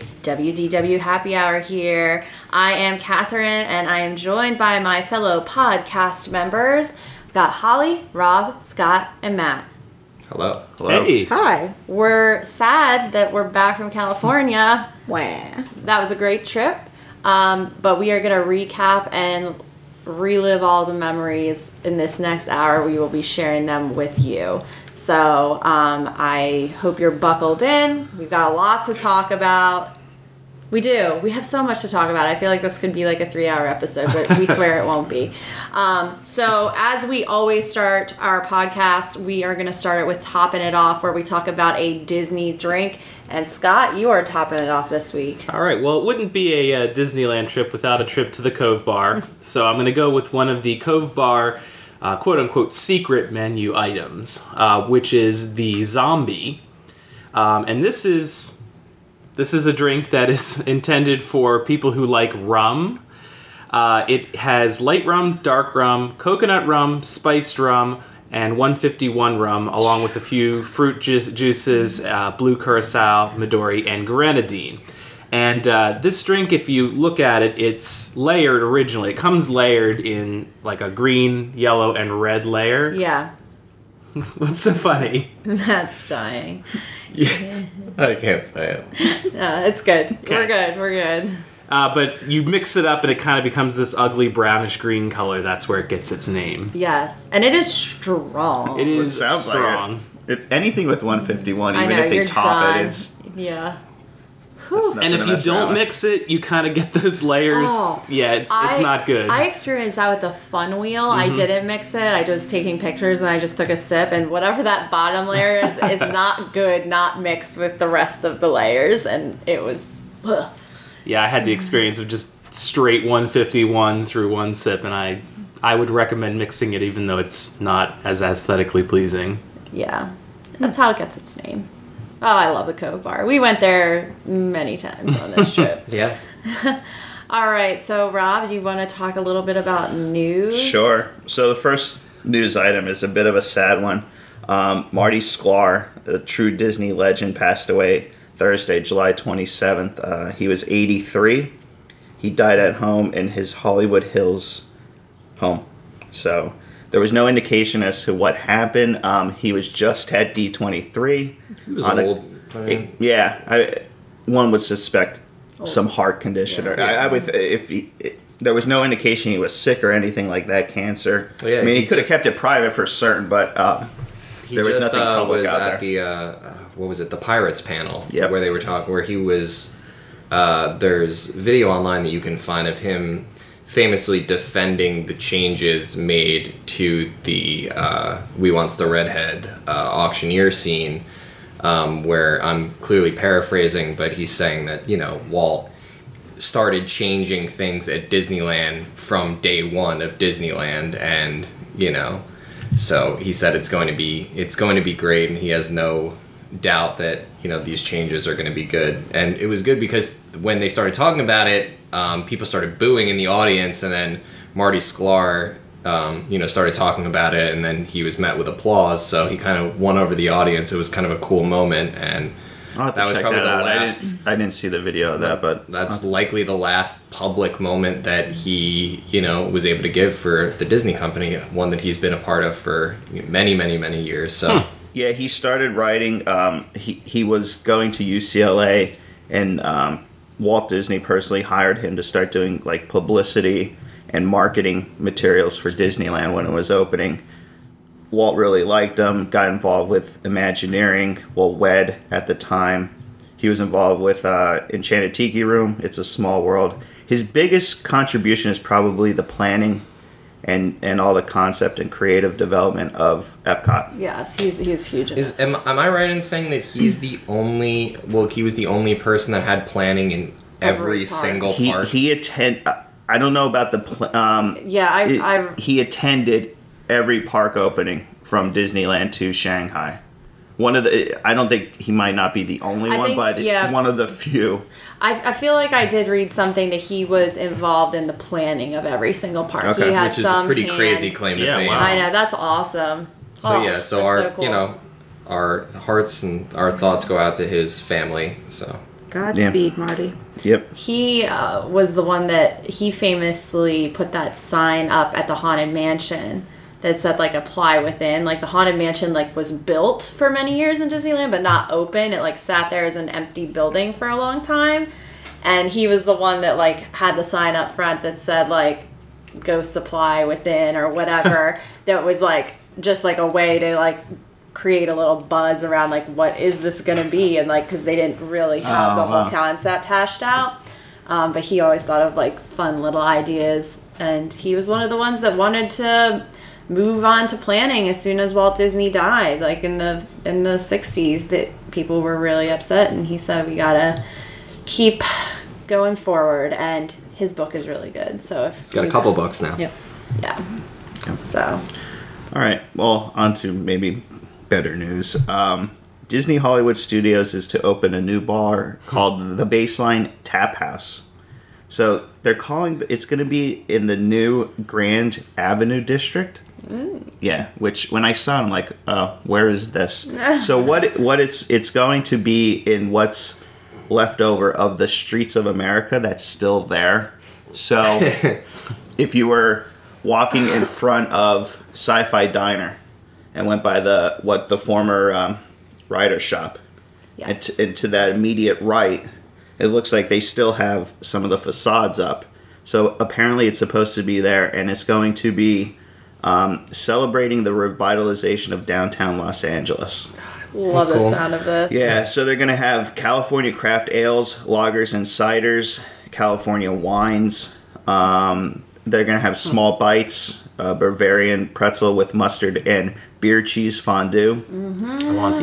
Hi, everyone. It's WDW Happy Hour here. I am Catherine, and I am joined by my fellow podcast members. We've got Holly, Rob, Scott, and Matt. Hello. Hello. Hey. Hi. We're sad that we're back from California. Wah. That was a great trip, um, but we are going to recap and relive all the memories in this next hour. We will be sharing them with you. So um, I hope you're buckled in. We've got a lot to talk about. We do. We have so much to talk about. I feel like this could be like a three hour episode, but we swear it won't be. Um, so, as we always start our podcast, we are going to start it with topping it off, where we talk about a Disney drink. And Scott, you are topping it off this week. All right. Well, it wouldn't be a uh, Disneyland trip without a trip to the Cove Bar. so I'm going to go with one of the Cove Bar, uh, quote unquote, secret menu items, uh, which is the zombie. Um, and this is this is a drink that is intended for people who like rum. Uh, it has light rum, dark rum, coconut rum, spiced rum, and 151 rum, along with a few fruit ju- juices, uh, blue curacao, Midori, and grenadine. And uh, this drink, if you look at it, it's layered originally. It comes layered in like a green, yellow, and red layer. Yeah, What's so funny? That's dying. Yeah. I can't say it. No, it's good. Okay. We're good. We're good. Uh, but you mix it up and it kind of becomes this ugly brownish green color. That's where it gets its name. Yes, and it is strong. It It is sounds strong. like it. If anything with 151, I even know if they you're top done. it, it's yeah. It's Whew. nothing and if you don't with. mix it, you kind of get those layers. Oh, yeah, it's it's not good. I experienced that with the fun wheel. I Mm-hmm. didn't mix it. I was taking pictures and I just took a sip, and whatever that bottom layer is is not good, not mixed with the rest of the layers, and it was. ugh. yeah, I had the experience of just straight 151 through one sip, and I I would recommend mixing it, even though it's not as aesthetically pleasing. Yeah, that's how it gets its name. Oh, I love the Cove Bar. We went there many times on this trip. Yeah. All right, so Rob, do you want to talk a little bit about news? Sure. So the first news item is a bit of a sad one. Um, Marty Sklar, a true Disney legend, passed away Thursday, July 27th. Uh, he was 83. He died at home in his Hollywood Hills home. So there was no indication as to what happened. Um, he was just at D23. He was On a- old. Yeah, I, one would suspect some heart condition, or Yeah. I, I would if he. there was no indication he was sick or anything like that, cancer. Well, yeah, I mean, he, he could have kept it private for certain, but uh, There was just nothing uh, public was out at there. the uh, uh, what was it? The Pirates panel. Yep. Where they were talking, where he was. Uh, there's video online that you can find of him famously defending the changes made to the uh, "We Wants the Redhead" uh, auctioneer scene, um, where I'm clearly paraphrasing, but he's saying that you know Walt started changing things at Disneyland from day one of Disneyland, and you know, so he said it's going to be it's going to be great, and he has no doubt that you know these changes are going to be good. And it was good because when they started talking about it, um, people started booing in the audience, and then Marty Sklar. Um, you know, started talking about it, and then he was met with applause. So he kind of won over the audience. It was kind of a cool moment, and I'll That was probably that the out. I last- didn't, I didn't see the video of that, but that's likely the last public moment that he, you know, was able to give for the Disney company, one that he's been a part of for many, many, many years. So, Yeah, he started writing. Um, he he was going to UCLA, and um, Walt Disney personally hired him to start doing like publicity and marketing materials for Disneyland when it was opening. Walt really liked him. Got involved with Imagineering. Well, WED at the time. He was involved with uh, Enchanted Tiki Room. It's a small world. His biggest contribution is probably the planning and and all the concept and creative development of Epcot. Yes, he's he's huge. Is am, am I right in saying that he's the only? Well, he was the only person that had planning in every, Every park. single he park. he attend. uh, I don't know about the. Pl- um, Yeah, I, it- I he attended every park opening from Disneyland to Shanghai. One of the. I don't think he might not be the only I one, think- but yeah. one of the few. I, I feel like I did read something that he was involved in the planning of every single park. Okay. he had which is a some pretty hand- crazy claim to Yeah, fame. wow. I know that's awesome. So Oh, yeah, so our so cool. you know our hearts and our thoughts go out to his family. So Godspeed, Marty. Yep. He uh, was the one that he famously put that sign up at the haunted mansion that said like apply within. Like the haunted mansion like was built for many years in Disneyland, but not open. It like sat there as an empty building for a long time, and he was the one that like had the sign up front that said like go supply within or whatever. that was like just like a way to like create a little buzz around like what is this going to be and like because they didn't really have Oh, the whole wow. concept hashed out um, but he always thought of like fun little ideas and he was one of the ones that wanted to move on to planning as soon as walt disney died like in the in the 60s that people were really upset and he said we gotta keep going forward and his book is really good so if he's got a couple books now. Yep. yeah so All right. Well, on to maybe better news. Um, Disney Hollywood Studios is to open a new bar called the Baseline Tap House. So they're calling it's going to be in the new Grand Avenue district. Yeah, which when I saw, I'm like, oh, where is this? so what? What it's it's going to be in what's left over of the streets of America that's still there. So if you were walking in front of Sci-Fi Diner and went by the what the former um, Writer's Stop, and, t- and to that immediate right, it looks like they still have some of the facades up. So apparently, it's supposed to be there, and it's going to be um, celebrating the revitalization of downtown Los Angeles. love the cool. sound of this Yeah, so they're gonna have California craft ales, lagers, and ciders, California wines. Um, they're gonna have small bites, uh, Bavarian pretzel with mustard and beer cheese fondue. I want that.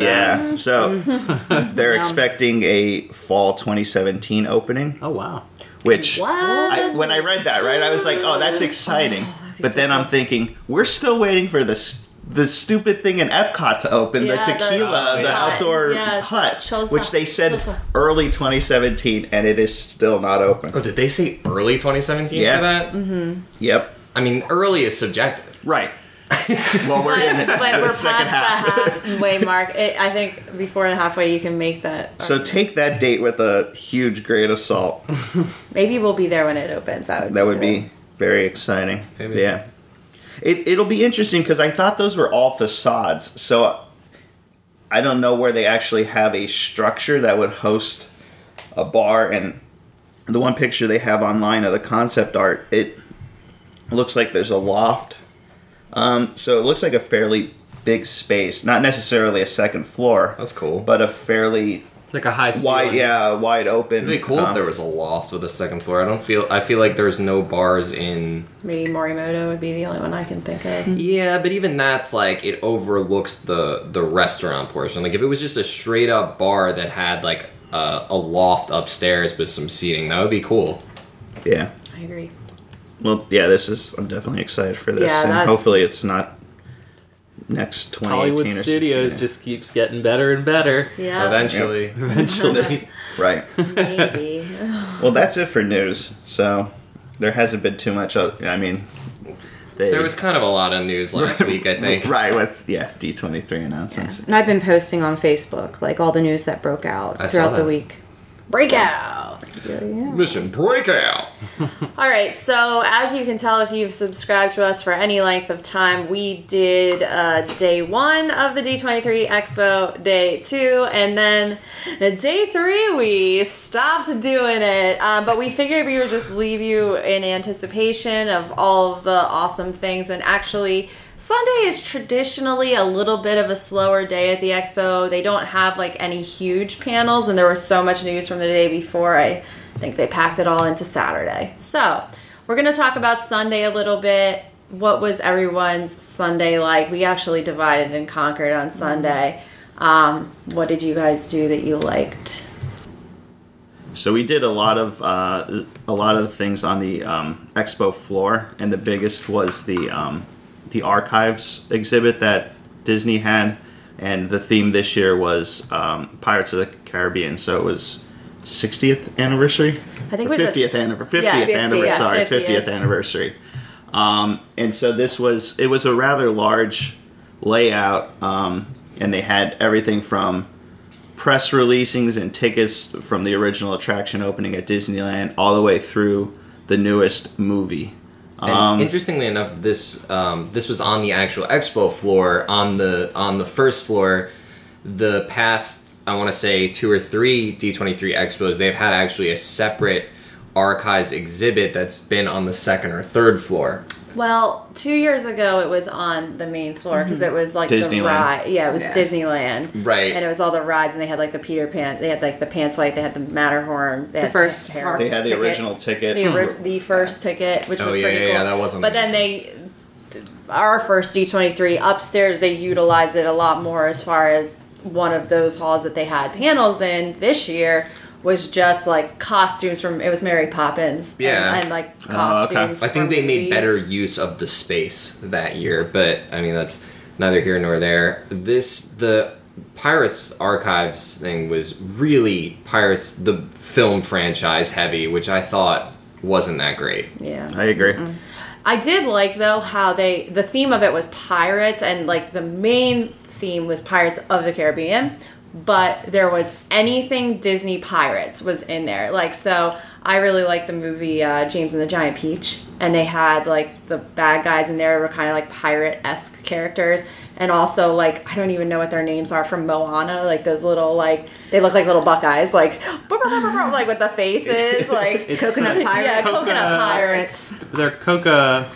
Yeah, so they're expecting a fall 2017 opening, Oh wow. which what I, when I read that, right, I was like, oh, that's exciting. But then I'm thinking, we're still waiting for this. The stupid thing in Epcot to open, Yeah, the the- tequila, the, yeah. outdoor Yeah, hut, Choza- which they said Choza. early 2017, and it is still not open. Oh, did they say early 2017 Yeah. for that? Mm-hmm. Yep, I mean, early is subjective. right. well, we're in but, but the we're second past half. the halfway mark. It, I think before the halfway, you can make that. So take that date with a huge grain of salt. maybe we'll be there when it opens. That would That would cool. be very exciting. Maybe. Yeah. It, it'll be interesting because I thought those were all facades. So I don't know where they actually have a structure that would host a bar. And the one picture they have online of the concept art, it looks like there's a loft. Um, so it looks like a fairly big space. Not necessarily a second floor, That's cool. but a fairly Like a high wide, yeah, wide open. It'd be cool um, if there was a loft with a second floor. I don't feel. I feel like there's no bars in. Maybe Morimoto would be the only one I can think of. Yeah, but even that's like it overlooks the the restaurant portion. Like if it was just a straight up bar that had like a, a loft upstairs with some seating, that would be cool. Yeah. I agree. Well, yeah, this is. I'm definitely excited for this, Yeah, and that- hopefully it's not next 2018 Hollywood or Studios yeah. just keeps getting better and better. Yeah, Eventually, Eventually. right. maybe. Well, that's it for news. So there hasn't been too much. Of, I mean, they, there was kind of a lot of news last week. I think. right with yeah D23 announcements. And I've been posting on Facebook, like all the news that broke out I saw throughout the week. Breakout. Yeah, yeah. Mission breakout. All right, so as you can tell, if you've subscribed to us for any length of time, we did uh, day one of the D23 Expo, day two, and then day three we stopped doing it. Um, but we figured we would just leave you in anticipation of all of the awesome things. And actually, Sunday is traditionally a little bit of a slower day at the expo. They don't have like any huge panels, and there was so much news from the day before. I think they packed it all into Saturday. So, we're going to talk about Sunday a little bit. What was everyone's Sunday like? We actually divided and conquered on Sunday. Um, what did you guys do that you liked? So we did a lot of uh, a lot of things on the um, expo floor, and the biggest was the um, the archives exhibit that Disney had, and the theme this year was um, Pirates of the Caribbean. So it was 60th anniversary. I think Or it was 50th anniversary. 50th Yeah, 50, anniversary. yeah, Sorry, 50th. 50th anniversary. Um, and so this was it was a rather large layout. Um, and they had everything from press releasings and tickets from the original attraction opening at Disneyland all the way through the newest movie. And Um, interestingly enough, this um, this was on the actual expo floor on the on the first floor. The past I want to say two or three D twenty three expos, they've had actually a separate archives exhibit that's been on the second or third floor. Well, two years ago it was on the main floor because it mm-hmm. was like the Disneyland. ride. Yeah, it was Yeah. Disneyland. Right. And it was all the rides, and they had like the Peter Pan. They had like the Pants White. They had the Matterhorn. They The had first Harold. they had the ticket. original ticket. the, ori- mm-hmm. the first ticket, which Oh, was yeah, pretty yeah, cool. yeah, that wasn't But then they, our first D twenty three upstairs, they utilized it a lot more as far as one of those halls that they had panels in this year was just like costumes from it was Mary Poppins. Yeah. and, like Oh, okay. costumes. I think from they made better use of the space that year, but I mean that's neither here nor there. This the Pirates Archives thing was really Pirates the film franchise heavy, which I thought wasn't that great. Yeah. I agree. Mm-hmm. I did like though how they the theme of it was pirates and like the main theme was Pirates of the Caribbean, but there was anything Disney Pirates was in there. Like so I really liked the movie uh, James and the Giant Peach and they had like the bad guys in there were kind of like pirate-esque characters and also like I don't even know what their names are from Moana, like those little like they look like little buckeyes like like with the faces like Coconut uh, pirates. yeah, coconut Coca- pirates. They're Coca.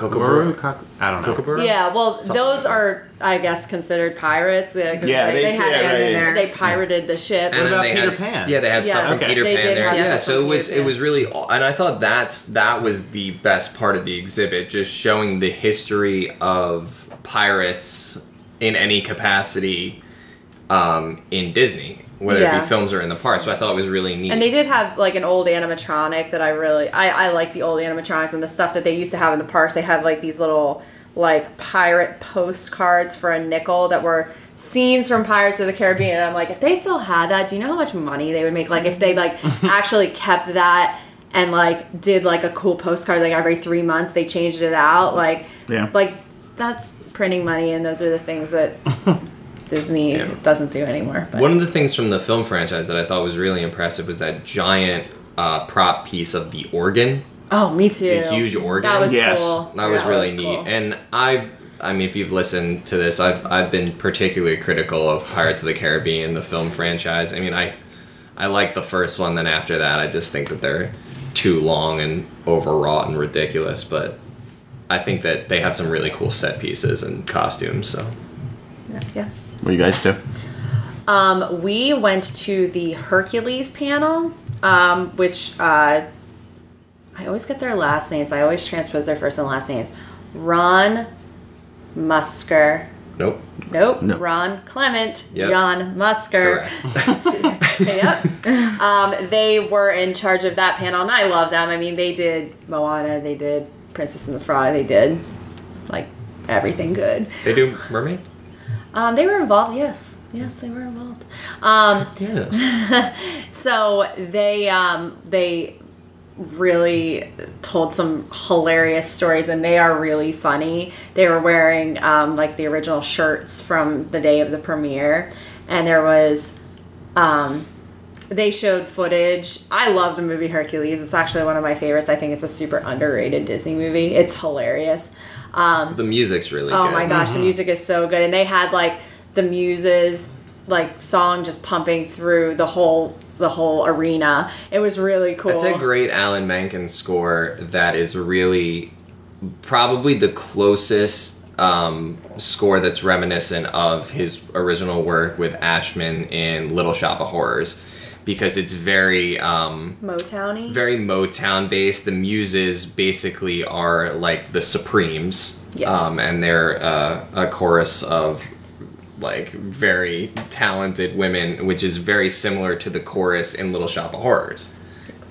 Kookaburra. Coca- I don't know. Kookaburra? Yeah, well, Something those like are, I guess, considered pirates. Yeah, 'cause Yeah, they, they- they had yeah, it right, in there. They pirated the ship. And then about Peter had, Pan? Yeah, they had stuff from Okay. Peter they Pan did there. have Yeah, so it was Peter it was really, and I thought that's that was the best part of the exhibit, just showing the history of pirates in any capacity um, in Disney, whether it be films or in the park. So I thought it was really neat. And they did have like an old animatronic that I really I, I like the old animatronics and the stuff that they used to have in the parks. They had like these little like pirate postcards for a nickel that were scenes from Pirates of the Caribbean. And I'm like, if they still had that, do you know how much money they would make? Like if they like actually kept that and like did like a cool postcard like every three months they changed it out. Like Yeah. like that's printing money and those are the things that Disney Yeah. doesn't do anymore. But. One of the things from the film franchise that I thought was really impressive was that giant uh, prop piece of the organ. Oh, me too. The huge organ. That was Yes. cool. That was Yeah, really neat. cool. And I've I mean if you've listened to this, I've I've been particularly critical of Pirates of the Caribbean, the film franchise. I mean I I like the first one, then after that I just think that they're too long and overwrought and ridiculous, but I think that they have some really cool set pieces and costumes, so yeah. yeah. What do you guys do? Um, we went to the Hercules panel, um, which uh, I always get their last names. I always transpose their first and last names. Ron Musker. nope. Nope. No. Ron Clement. Yep. John Musker. Correct. yep. Um, they were in charge of that panel, and I love them. I mean, they did Moana, they did Princess and the Frog, they did like everything good. They do mermaid? Um, they were involved, yes. Yes, they were involved. Um, Yes. so they um, they really told some hilarious stories, and they are really funny. They were wearing um, like the original shirts from the day of the premiere, and there was. Um, they showed footage. I love the movie Hercules. It's actually one of my favorites. I think it's a super underrated Disney movie. It's hilarious. Um, the music's really Oh good. my gosh, the music is so good, and they had like the muses like song just pumping through the whole the whole arena. It was really cool. It's a great Alan Menken score that is really probably the closest um, score that's reminiscent of his original work with Ashman in Little Shop of Horrors because it's very um, Motowny. very Motown based. The muses basically are like the Supremes, Yes. um, and they're uh, a chorus of like very talented women, which is very similar to the chorus in Little Shop of Horrors.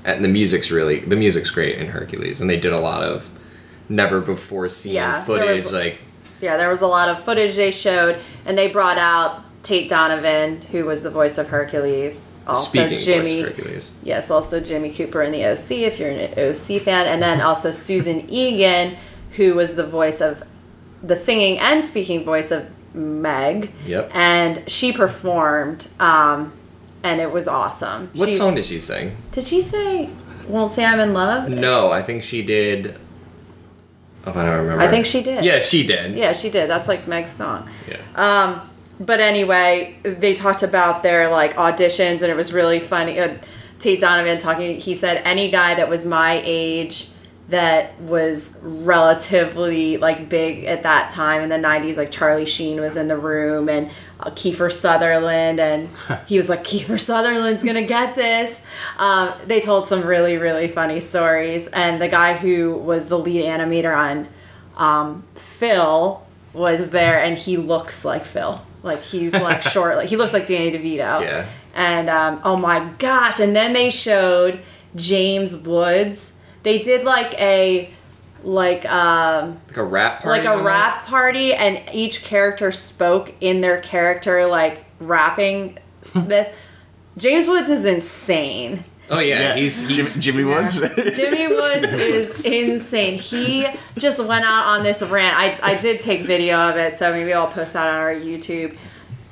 And the music's really the music's great in Hercules, and they did a lot of never before seen Yeah, footage. was- like yeah, there was a lot of footage they showed, and they brought out Tate Donovan, who was the voice of Hercules. Also speaking Jimmy. Hercules. Yes, also Jimmy Cooper in the OC if you're an OC fan, and then also Susan Egan, who was the voice of the singing and speaking voice of Meg. Yep. And she performed, um, and it was awesome. What She's- song did she sing? Did she say "Won't Say I'm in Love"? No, I think she did. Oh, I don't remember. I think she did. Yeah, she did. Yeah, she did. That's like Meg's song. Yeah. Um, but anyway, they talked about their like auditions, and it was really funny. Uh, Tate Donovan talking. He said any guy that was my age that was relatively like big at that time in the 90s like charlie sheen was in the room and uh, kiefer sutherland and he was like kiefer sutherland's gonna get this um, they told some really really funny stories and the guy who was the lead animator on um, phil was there and he looks like phil like he's like short like he looks like danny devito Yeah. and um, oh my gosh and then they showed james woods they did like a like um Like a rap party. like a rap party and each character spoke in their character like rapping this james woods is insane? Oh yeah, he's Jim, he's Jimmy Woods. Jimmy Woods is insane. He just went out on this rant. I, I did take video of it, so maybe I'll post that on our YouTube.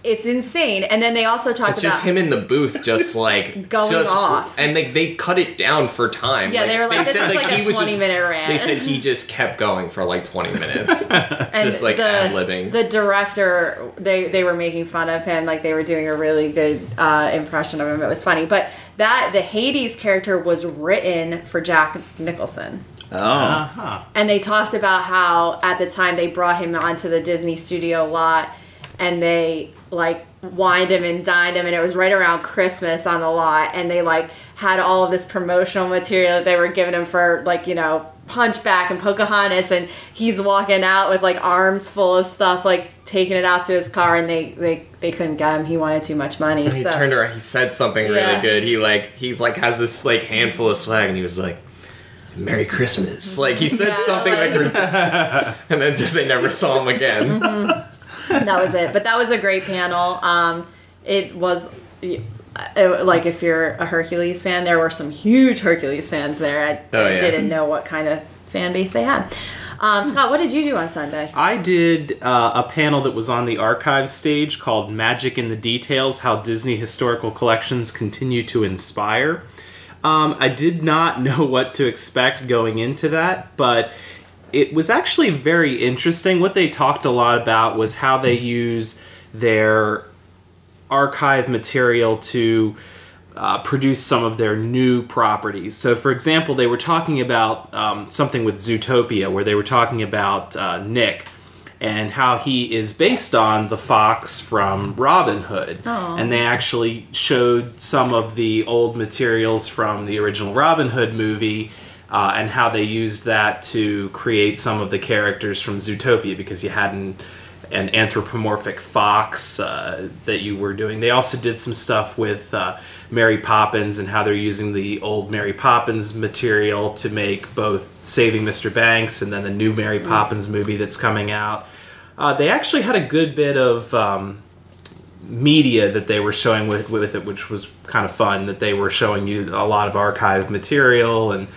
It's insane. And then they also talked It's about just him in the booth, just like Going just- off. and they they cut it down for time. Yeah, they were like, this said, is like a he was 20 minute rant. They said he just kept going for like twenty minutes, and just like the, ad-libbing. The director, they they were making fun of him, like they were doing a really good uh, impression of him. It was funny, but that the Hades character was written for Jack Nicholson. oh, Uh-huh. and they talked about how at the time they brought him onto the Disney studio lot and they like wined him and dined him and it was right around Christmas on the lot and they like had all of this promotional material that they were giving him for like you know Hunchback and Pocahontas and he's walking out with like arms full of stuff like taking it out to his car and they they, they couldn't get him he wanted too much money he so turned around. He said something Yeah. really good. He like he's like has this like handful of swag, and he was like, "Merry Christmas!" Like he said Yeah, something like, like- and then just they never saw him again. that was it. But that was a great panel. Um, it was like if you're a Hercules fan, there were some huge Hercules fans there. I, Oh, yeah. didn't know what kind of fan base they had. Um, Scott, what did you do on Sunday? I did uh, a panel that was on the archives stage called Magic in the Details How Disney Historical Collections Continue to Inspire. Um, I did not know what to expect going into that, but it was actually very interesting. What they talked a lot about was how they use their archive material to uh, produce some of their new properties. So, for example, they were talking about um, something with Zootopia, where they were talking about uh, Nick and how he is based on the fox from Robin Hood. And they actually showed some of the old materials from the original Robin Hood movie. Uh, and how they used that to create some of the characters from Zootopia because you had an, an anthropomorphic fox uh, that you were doing. They also did some stuff with uh, Mary Poppins and how they're using the old Mary Poppins material to make both Saving Mr. Banks and then the new Mary Poppins movie that's coming out. Uh, they actually had a good bit of um, media that they were showing with with it, which was kind of fun. That they were showing you a lot of archive material and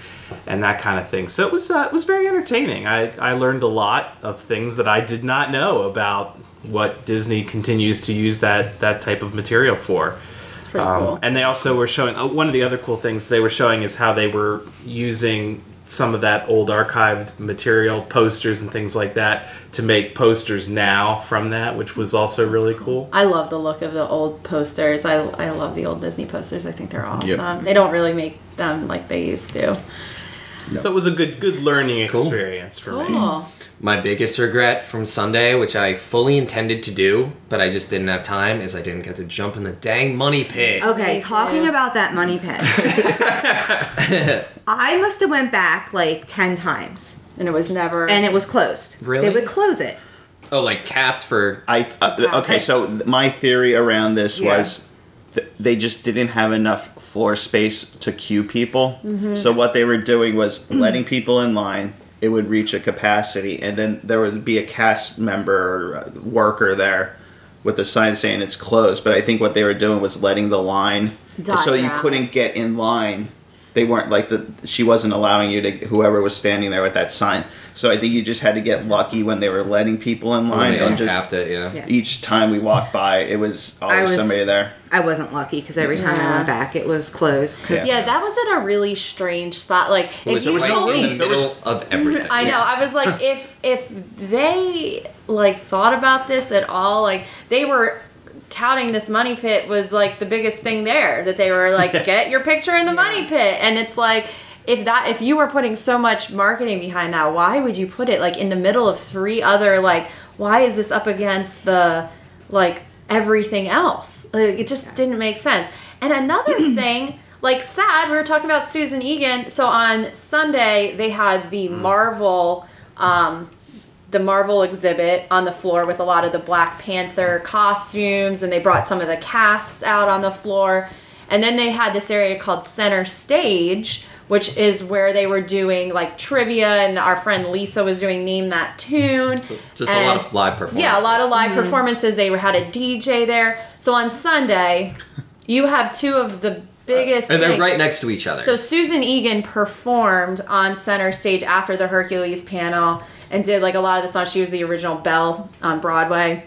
and that kind of thing. So it was uh, it was very entertaining. I I learned a lot of things that I did not know about what Disney continues to use that that type of material for. It's pretty Um, cool. And they also were showing oh, one of the other cool things they were showing is how they were using some of that old archived material, posters and things like that, to make posters now from that, which was also really cool. I love the look of the old posters. I, I love the old Disney posters. I think they're awesome. They don't really make them like they used to. So it was a good good learning Cool. experience for me. Cool. My biggest regret from Sunday, which I fully intended to do, but I just didn't have time, is I didn't get to jump in the dang money pit. Okay, Me talking too. about that money pit. I must have went back like 10 times And it was never. and it was closed. Really? They would close it. Oh, like capped for I uh, okay. So my theory around this Yeah. was th- they just didn't have enough floor space to queue people. So what they were doing was letting people in line. It would reach a capacity, and then there would be a cast member or uh, worker there with a sign saying it's closed. But I think what they were doing was letting the line, so you couldn't get in line they weren't like the she wasn't allowing you to whoever was standing there with that sign. So I think you just had to get lucky when they were letting people in line they and just uncapped it, yeah. Yeah. each time we walked by, it was always was- somebody there. I wasn't lucky because every time I went uh-huh. back, it was closed. 'cause- Yeah. Yeah, that was in a really strange spot. Like It was if you right told in me the middle of everything. I know. I was like, if if they like thought about this at all, like they were touting this money pit was like the biggest thing there. That they were like, get your picture in the money pit, and it's like. If that if you were putting so much marketing behind that, why would you put it like in the middle of three other like why is this up against the like everything else? Like it just didn't make sense. And another thing, like sad, we were talking about Susan Egan. So on Sunday they had the Marvel um the Marvel exhibit on the floor with a lot of the Black Panther costumes, and they brought some of the casts out on the floor. And then they had this area called Center Stage, which is where they were doing like trivia, and our friend Lisa was doing Name That Tune. Just a lot of live performances. Yeah, a lot of live performances. They had a DJ there. So on Sunday, you have two of the biggest. And they're right next to each other. so Susan Egan performed on center stage after the Hercules panel and did like a lot of the songs. She was the original Belle on Broadway.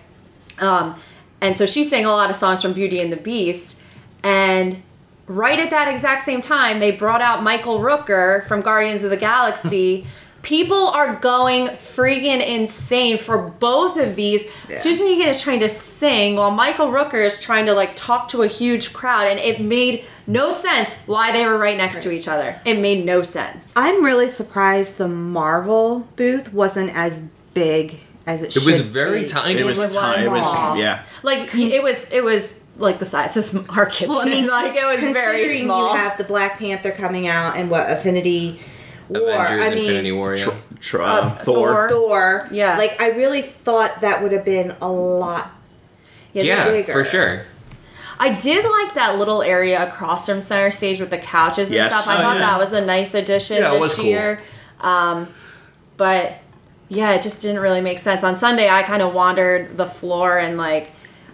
Um, and so she sang a lot of songs from Beauty and the Beast. And right at that exact same time, they brought out Michael Rooker from Guardians of the Galaxy. People are going freaking insane for both of these. Susan Egan is trying to sing while Michael Rooker is trying to like talk to a huge crowd, and it made no sense why they were right next to each other. It made no sense. I'm really surprised the Marvel booth wasn't as big as it, it was should very be. tiny. It was, was ti- it was small. yeah. Like it was, it was like the size of our kitchen. Well, I mean, like it was very Considering small. You have the Black Panther coming out and what Affinity War. Avengers, I mean, Infinity War, yeah. Tr- tr- Uh, Thor. Thor. Thor. Yeah. Like I really thought that would have been a lot. yeah, bigger. for sure. I did like that little area across from center stage with the couches and Yes. stuff. I Oh, thought yeah. that was a nice addition Yeah, it this was cool. year. Um, but yeah, it just didn't really make sense. On Sunday, I kind of wandered the floor and like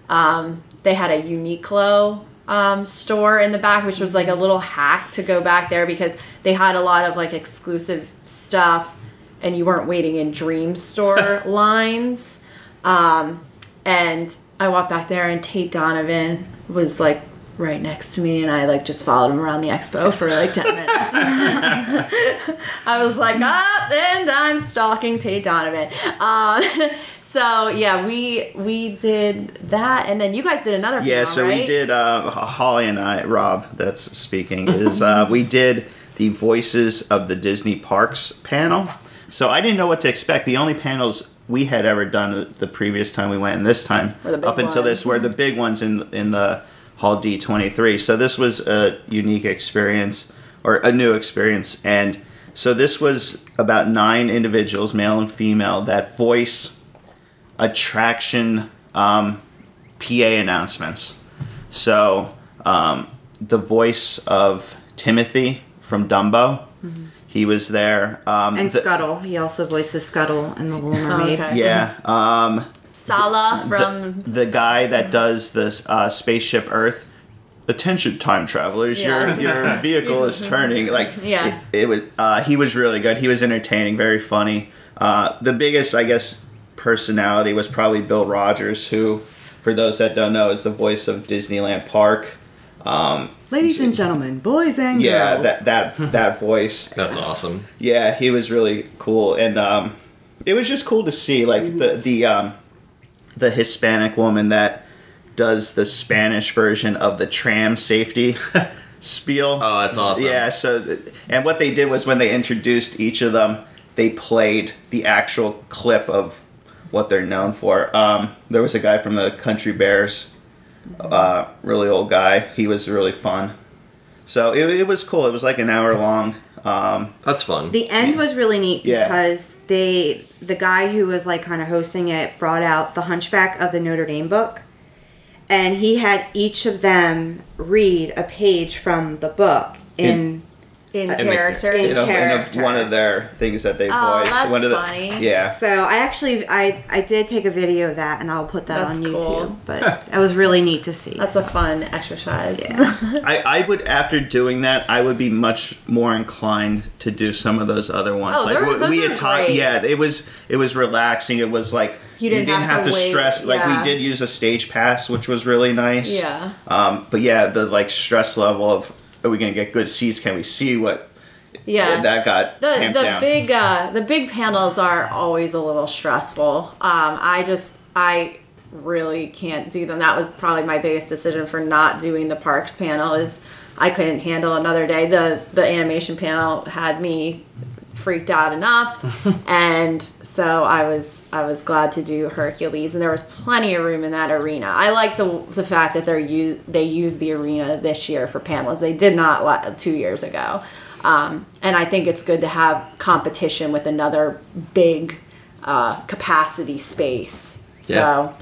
um, they had a Uniqlo um, store in the back, which was like a little hack to go back there because they had a lot of like exclusive stuff and you weren't waiting in dream store lines. Um, and I walked back there, and Tate Donovan was like right next to me, and I like just followed him around the expo for like ten minutes. I was like, up, and I'm stalking Tate Donovan. Um, so yeah, we we did that, and then you guys did another. Yeah, panel, so we did. Uh, Holly and I, Rob, that's speaking, is uh, we did the Voices of the Disney Parks panel. So I didn't know what to expect. The only panels we had ever done the- previous time we went, and this time up until this, were the big ones in in the Hall D twenty three. So this was a unique experience or a new experience, and so this was about nine individuals, male and female, that voice attraction um, PA announcements. So um, the voice of Timothy from Dumbo, he was there. Um, And the- Scuttle. He also voices Scuttle in The Little Mermaid. okay. Yeah. Um, Sala the, from the guy that does this uh, spaceship Earth. Attention, time travelers! Yes. Your your vehicle is turning. Like Yeah. it, it was. Uh, he was really good. He was entertaining, very funny. Uh, the biggest, I guess, personality was probably Bill Rogers, who, for those that don't know, is the voice of Disneyland Park. Um, Ladies and gentlemen, boys and yeah, girls. Yeah, that that that voice. That's awesome. Yeah, he was really cool, and um, it was just cool to see like the the um, the Hispanic woman that does the Spanish version of the tram safety spiel. Oh, that's awesome. Yeah. So, and what they did was when they introduced each of them, they played the actual clip of what they're known for. Um, there was a guy from the Country Bears, uh, really old guy. He was really fun. So it, it was cool. It was like an hour long. Um, That's fun. The end was really neat Yeah. because they the guy who was like kind of hosting it brought out the Hunchback of the Notre Dame book, and he had each of them read a page from the book in in the- character. in You know, in a, character. one of their things that they Oh, voiced. that's one of the, funny. Yeah. So I actually I I did take a video of that and I'll put that That's on YouTube. cool. But that was really neat to see. That's a fun exercise. Yeah. I, I would after doing that I would be much more inclined to do some of those other ones. Oh, like they're- we- those we had talked great. yeah, it was it was relaxing. It was like You didn't have to wait, stress like yeah. we did use a stage pass which was really nice. Yeah. Um but yeah, the like stress level of are we gonna get good seats? Can we see what Yeah. that got the the down. big uh, the big panels are always a little stressful. Um, I just I really can't do them. That was probably my biggest decision for not doing the parks panel is I couldn't handle another day. The the animation panel had me freaked out enough and so I was I was glad to do Hercules and there was plenty of room in that arena. I like the the fact that they're use they used the arena this year for panels. They did not la- 2 years ago. Um, and I think it's good to have competition with another big uh, capacity space. So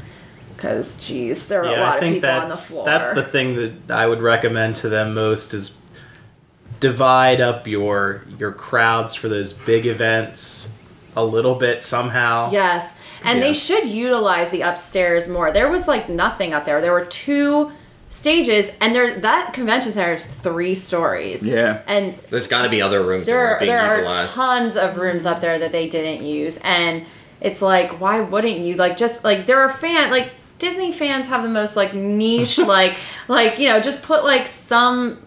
cuz geez, there are a Yeah, lot I of think people on the floor. that's the thing that I would recommend to them most is divide up your your crowds for those big events a little bit somehow. Yes. And Yeah. they should utilize the upstairs more. There was like nothing up there. There were two stages and there that convention center is three stories. Yeah. And There's got to be other rooms that there aren't being there are tons of rooms up there that they didn't use and it's like why wouldn't you like just like there are fan like Disney fans have the most like niche like like you know just put like some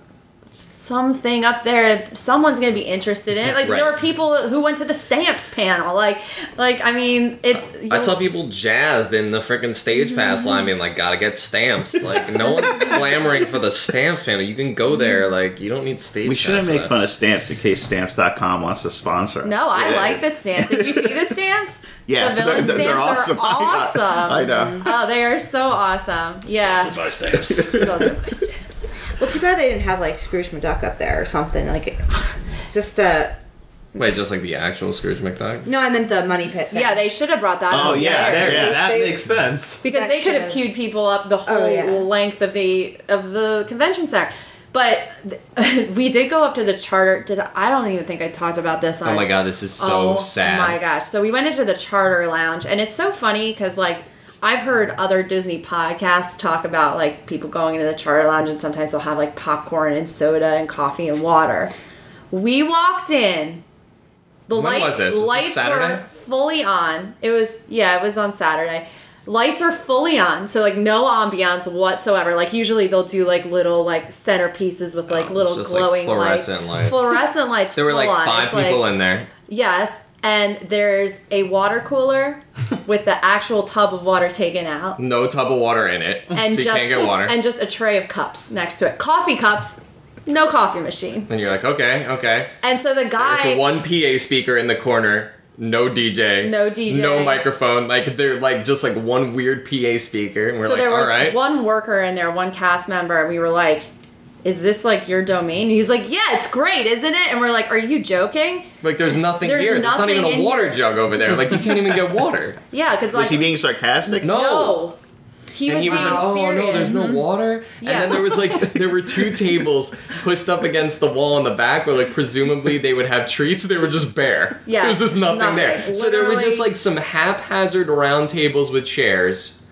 something up there someone's gonna be interested in it like Right. there were people who went to the stamps panel like like i mean it's I saw people jazzed in the freaking stage mm-hmm. pass line being like, gotta get stamps. Like, no one's clamoring for the stamps panel. You can go mm-hmm. there, like, you don't need stamps. we shouldn't make fun of stamps in case stamps.com wants to sponsor us. no i Yeah. like the stamps did you see the stamps Yeah, the villain they're- they're stamps awesome. are awesome I know. oh they are so awesome yeah my stamps. those are my stamps well, too bad they didn't have like Scrooge McDuck up there or something like just uh Wait, just like the actual Scrooge McDuck? no, I meant the money pit. Thing. yeah they should have brought that Oh, yeah, There, Yeah. that They- makes sense. because That they could have queued people up the whole Oh, yeah. length of the of the convention center. But th- we did go up to the charter. Did I don't even think I talked about this. On, Oh my god, this is so oh sad. Oh my gosh! So we went into the charter lounge, and it's so funny because like I've heard other Disney podcasts talk about like people going into the charter lounge, and sometimes they'll have like popcorn and soda and coffee and water. We walked in. The When lights, was this? Was this Saturday? were fully on. It was yeah, it was on Saturday. Lights are fully on, so like no ambiance whatsoever. Like usually they'll do like little like centerpieces with like Oh, little just, like, glowing fluorescent lights. Fluorescent lights. There were like on. five It's people like- in there. Yes, and there's a water cooler with the actual tub of water taken out, No tub of water in it. and so you just can't get water. and just a tray of cups next to it. Coffee cups, no coffee machine. and you're like, okay, okay. And so the guy, There's one PA speaker in the corner. No DJ. No DJ. No microphone. Like they're like just like one weird PA speaker. And we're so like, there was all right. one worker in there, one cast member, and we were like. Is this like your domain? And he's like, Yeah, it's great, isn't it? And we're like, Are you joking? Like there's nothing There's here. There's not even nothing a in water here. jug over there. Like you can't even get water. Yeah, because like Was he being sarcastic? No. no, he and was he was being like, "Oh serious. no, there's no water." Yeah. And then there was like there were two tables pushed up against the wall in the back, where like presumably they would have treats. They were just bare. Yeah, there was just nothing, nothing. there. So there were just like some haphazard round tables with chairs,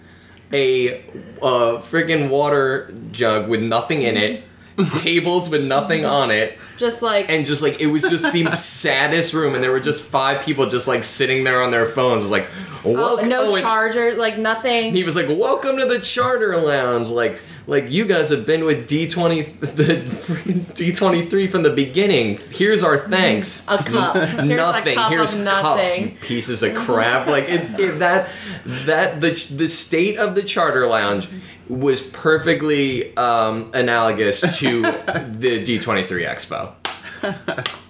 a uh, friggin' water jug with nothing in it, tables with nothing mm-hmm. on it, Just like and just like it was just the saddest room. And there were just five people just like sitting there on their phones. It's like, oh, no oh, charger, like nothing. he was like, "Welcome to the Charter Lounge." Like, like you guys have been with D twenty, the freaking D twenty three from the beginning. Here's our thanks. A cup. Here's nothing. cup Here's cups, nothing. you pieces of crap. Like it, it, that, that the the state of the Charter Lounge was perfectly um, analogous to the D twenty three Expo.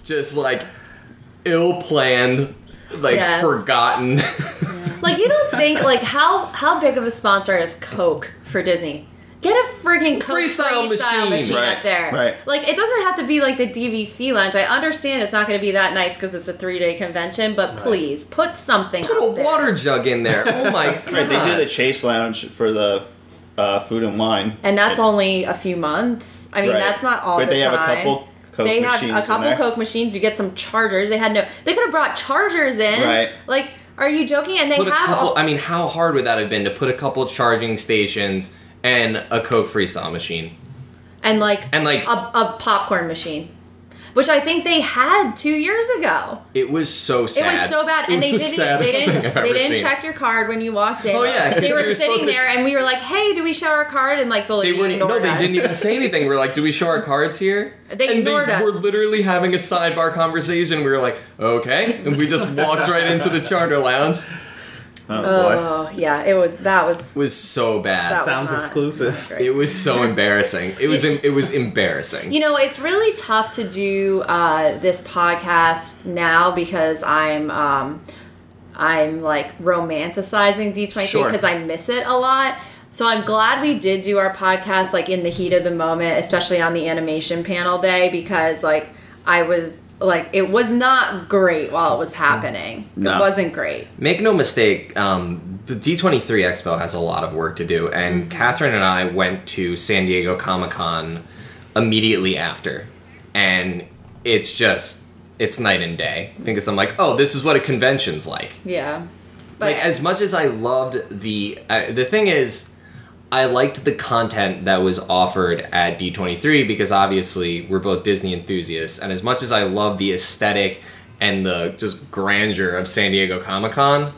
Just like ill planned, like Yes. forgotten. Like you don't think like how how big of a sponsor is Coke for Disney? Get a friggin' Coke Freestyle freestyle, machine. machine, Right, up there. right. Like it doesn't have to be like the DVC lounge. I understand it's not going to be that nice because it's a three day convention, but please put something. Put a there. water jug in there. Oh my god! Right, they do the Chase Lounge for the uh, food and wine. and that's only a few months. I mean, Right. that's not all But the they time. have a couple Coke they had machines a couple. Coke machines. You get some chargers. They had no. They could have brought chargers in. Right. Like, are you joking? And they Put a have. couple. a- I mean, how hard would that have been to put a couple charging stations and a Coke freestyle machine? and like And, like- a, a popcorn machine, which I think they had two years ago. It was so sad. It was so bad, It and they the didn't. They didn't. They didn't seen. check your card when you walked in. Oh, yeah, they were were sitting to- there, and we were like, "Hey, do we show our card?" And like the They lady weren't. ignored No, they didn't even say anything. We were like, "Do we show our cards here?" They and ignored they us. were literally having a sidebar conversation. We were like, "Okay," and we just walked right into the charter lounge. Oh boy. Oh yeah, it was. That was. It was so bad. That was Sounds not exclusive. great. It was so embarrassing. It was. It was embarrassing. You know, it's really tough to do uh, this podcast now because I'm um, I'm like romanticizing D23 Sure. because I miss it a lot. So I'm glad we did do our podcast like in the heat of the moment, especially on the animation panel day because like I was like it was not great while it was happening. No. It wasn't great. Make no mistake, um, the D23 Expo has a lot of work to do, and Catherine and I went to San Diego Comic Con immediately after, and it's just it's night and day. Because I'm like, oh, this is what a convention's like. Yeah. But like as much as I loved the uh, the thing is, I liked the content that was offered at D23 because obviously we're both Disney enthusiasts, and as much as I love the aesthetic and the just grandeur of San Diego Comic Con,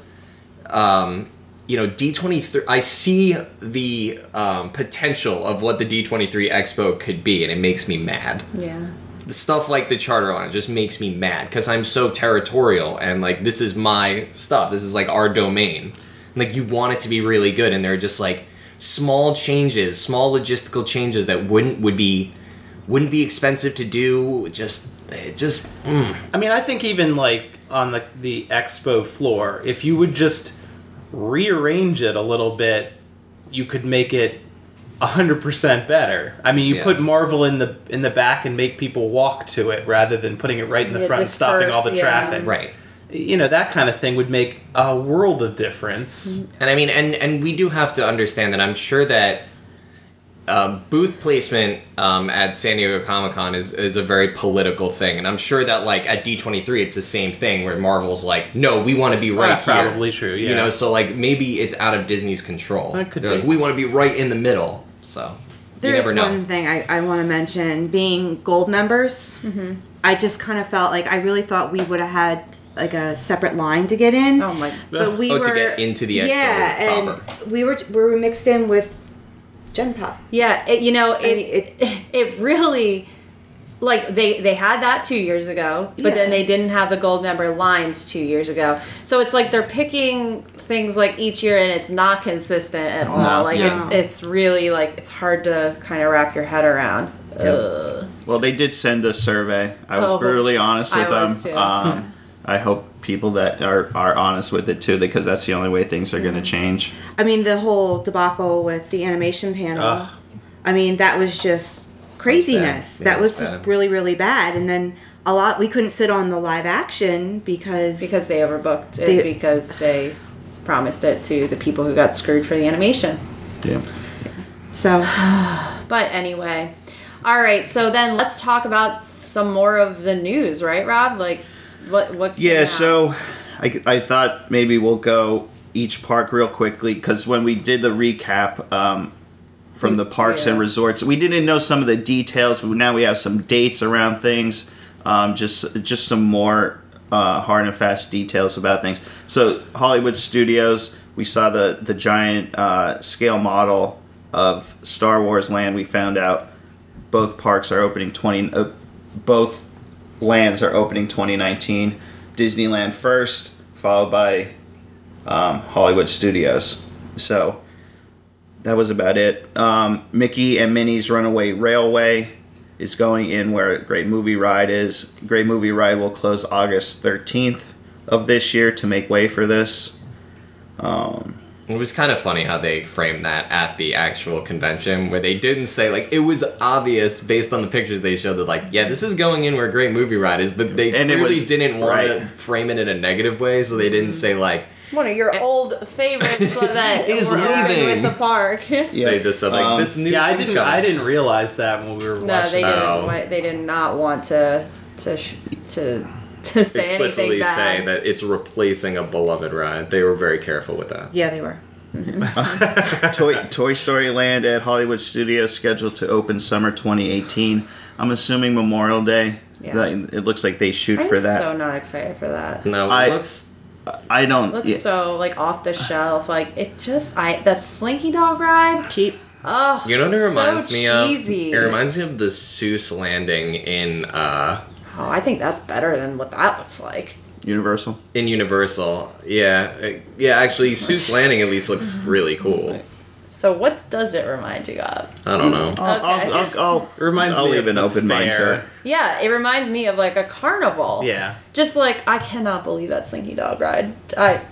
um, you know, D23, I see the um, potential of what the D23 Expo could be, and it makes me mad yeah. The stuff like the charter line just makes me mad because I'm so territorial and like this is my stuff. This is like our domain. Like you want it to be really good, and they're just like small changes, small logistical changes that wouldn't would be wouldn't be expensive to do. Just just mm. I mean, I think even like on the the expo floor, if you would just rearrange it a little bit, you could make it hundred percent better. I mean, you Yeah. put Marvel in the in the back and make people walk to it rather than putting it right in the Yeah, front, and stopping all the yeah. traffic. right. You know that kind of thing would make a world of difference. And I mean, and and we do have to understand that I'm sure that uh, booth placement um, at San Diego Comic Con is is a very political thing, and I'm sure that like at D23 it's the same thing where Marvel's like, no, we want to be right That's here. probably true, yeah. You know, so like maybe it's out of Disney's control. That could They're be. like, we want to be right in the middle. So you There's never know. one thing I, I want to mention being gold members. Mm-hmm. I just kind of felt like I really thought we would have had like a separate line to get in. Oh my. But we Oh, were to get into the expo yeah, proper. and we were we were mixed in with Gen Pop. Yeah, it, you know, it, mean, it it- it really like they they had that 2 years ago, but Yeah. then they didn't have the gold member lines 2 years ago. So it's like they're picking things like each year and it's not consistent at all. No. like Yeah. it's it's really like it's hard to kind of wrap your head around. Ugh. Well, they did send a survey. I was Oh, brutally honest I with them. Um, was too. I hope people that are, are honest with it too, because that's the only way things are going to change. I mean, the whole debacle with the animation panel. Ugh. I mean, that was just craziness. Yeah, that was was bad. really, really bad. And then a lot, we couldn't sit on the live action because because they overbooked it They- because they promised it to the people who got screwed for the animation. Yeah. so But anyway, all right. So then let's talk about some more of the news, right, Rob? Like, what? What? Yeah, so I, I thought maybe we'll go each park real quickly because when we did the recap um, from the parks and resorts, we didn't know some of the details. But now we have some dates around things, um, just just some more uh, hard and fast details about things. So Hollywood Studios, we saw the the giant uh, scale model of Star Wars Land. We found out both parks are opening twenty. Uh, both lands are opening 2019. Disneyland first, followed by um, Hollywood Studios. So that was about it. Um, Mickey and Minnie's Runaway Railway is going in where Great Movie Ride is. Great Movie Ride will close August 13th of this year to make way for this. Um, It was kind of funny how they framed that at the actual convention, where they didn't say like it was obvious based on the pictures they showed that like yeah this is going in where a great movie ride is, but they And clearly was- didn't want to frame it in a negative way, so they didn't say like One of your old favorites that Is leaving. with the park. Yeah. they just said like Um, this new Yeah, I didn't. coming. I didn't realize that when we were No, watching. they didn't. Oh. They did not want to to sh- to, to say explicitly anything bad. say that it's replacing a beloved ride. They were very careful with that. Yeah, they were. Toy Toy Story Land at Hollywood Studios scheduled to open summer 2018. I'm assuming Memorial Day. Yeah. It looks like they shoot I'm for that. so not excited for that. No, it I- looks I don't. looks yeah. so like off the shelf. Like it just I that Slinky Dog ride. Cheap. Oh, You know what it so reminds me cheesy. of? It reminds me of the Seuss landing in uh Oh, I think that's better than what that looks like. Universal. in Universal. Yeah, yeah. Actually, Seuss landing at least looks mm-hmm. really cool. So what does it remind you of? I don't know. I'll, Okay. I'll, I'll, I'll, It reminds I'll me leave of an the open mind to fair. it. Yeah, it reminds me of like a carnival. Yeah. Just like I cannot believe that Slinky Dog ride. I,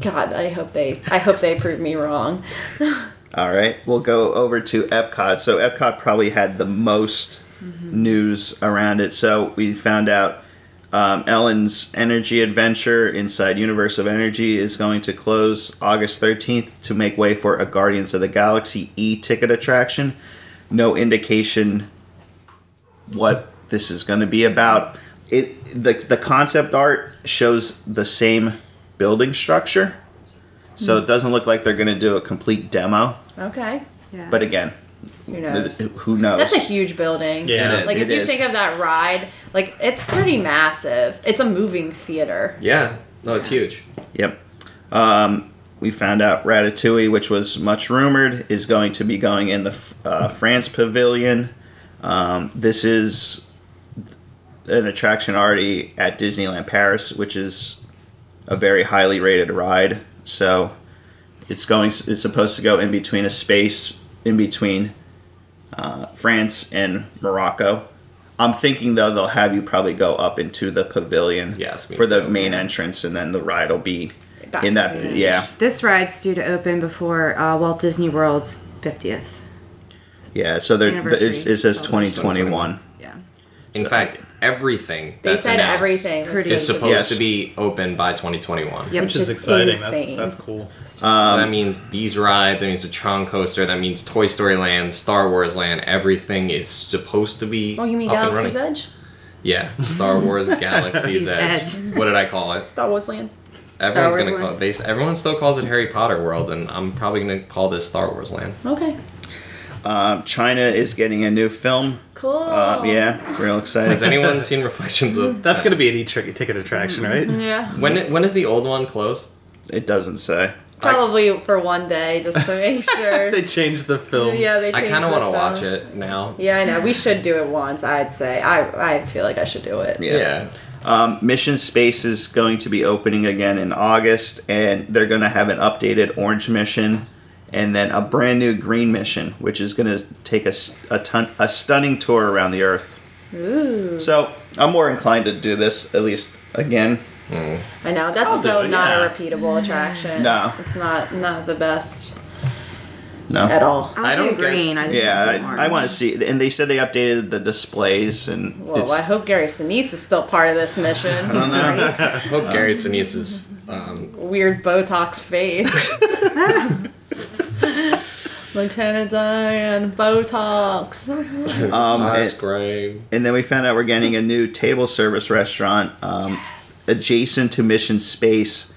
God, I hope they, I hope they prove me wrong. All right, we'll go over to Epcot. So Epcot probably had the most news around it. So we found out um, Ellen's Energy Adventure inside Universe of Energy is going to close August 13th to make way for a Guardians of the Galaxy e-ticket attraction. No indication what this is going to be about. It the the concept art shows the same building structure. So it doesn't look like they're going to do a complete demo. Okay, Yeah. But again, who knows? who knows? That's a huge building. Yeah. It is. Like if It you is. think of that ride, like it's pretty massive. It's a moving theater. Yeah, no, it's huge. Yep. Um, we found out Ratatouille, which was much rumored, is going to be going in the uh, France Pavilion. Um, this is an attraction already at Disneyland Paris, which is a very highly rated ride. So it's going. It's supposed to go in between a space in between uh, France and Morocco. I'm thinking though they'll have you probably go up into the pavilion Yes, for the too. main entrance, and then the ride will be in that. Yeah, This ride's due to open before uh, Walt Disney World's 50th. yeah. So there, Anniversary it says celebration. 2021. Yeah. In fact, everything They that's said everything is supposed Yes. to be open by 2021. Yep. Which is Just exciting. That, that's cool. Um, so that means these rides, that means the Tron coaster, that means Toy Story Land, Star Wars Land, everything is supposed to be. Oh, you mean up and Galaxy's. Edge? Yeah, Star Wars Galaxy's Galaxy's Edge. Edge. What did I call it? Star Wars Land. Everyone's Wars gonna Land. call it. They, everyone still calls it Harry Potter World, and I'm probably gonna call this Star Wars Land. Okay. Um, China is getting a new film. Cool. Uh, yeah, real exciting. Has anyone seen Reflections of? That's going to be an e-ticket attraction, right? Yeah. When when is the old one close? It doesn't say. Probably for one day, just to make sure. they changed the film. yeah, they. Change the film. I kind of want to watch it now. Yeah, I know. We should do it once. I'd say. I I feel like I should do it. Yeah. Yeah. Um, Mission Space is going to be opening again in August, and they're going to have an updated orange mission, and then a brand new green mission, which is going to take a ton, a stunning tour around the Earth. Ooh. So I'm more inclined to do this at least again. I know. That's I'll do so it, not yeah. a repeatable attraction. No. It's not not the best No. at all. I'll I do don't get- green. I just Yeah, do I, I want to see, and they said they updated the displays, and Well, it's, I hope Gary Sinise is still part of this mission. I don't know. I hope Gary Sinise's um, Weird Botox face. Lieutenant Botox. Um, ice and, cream. and then we found out we're getting a new table service restaurant um, adjacent to Mission Space.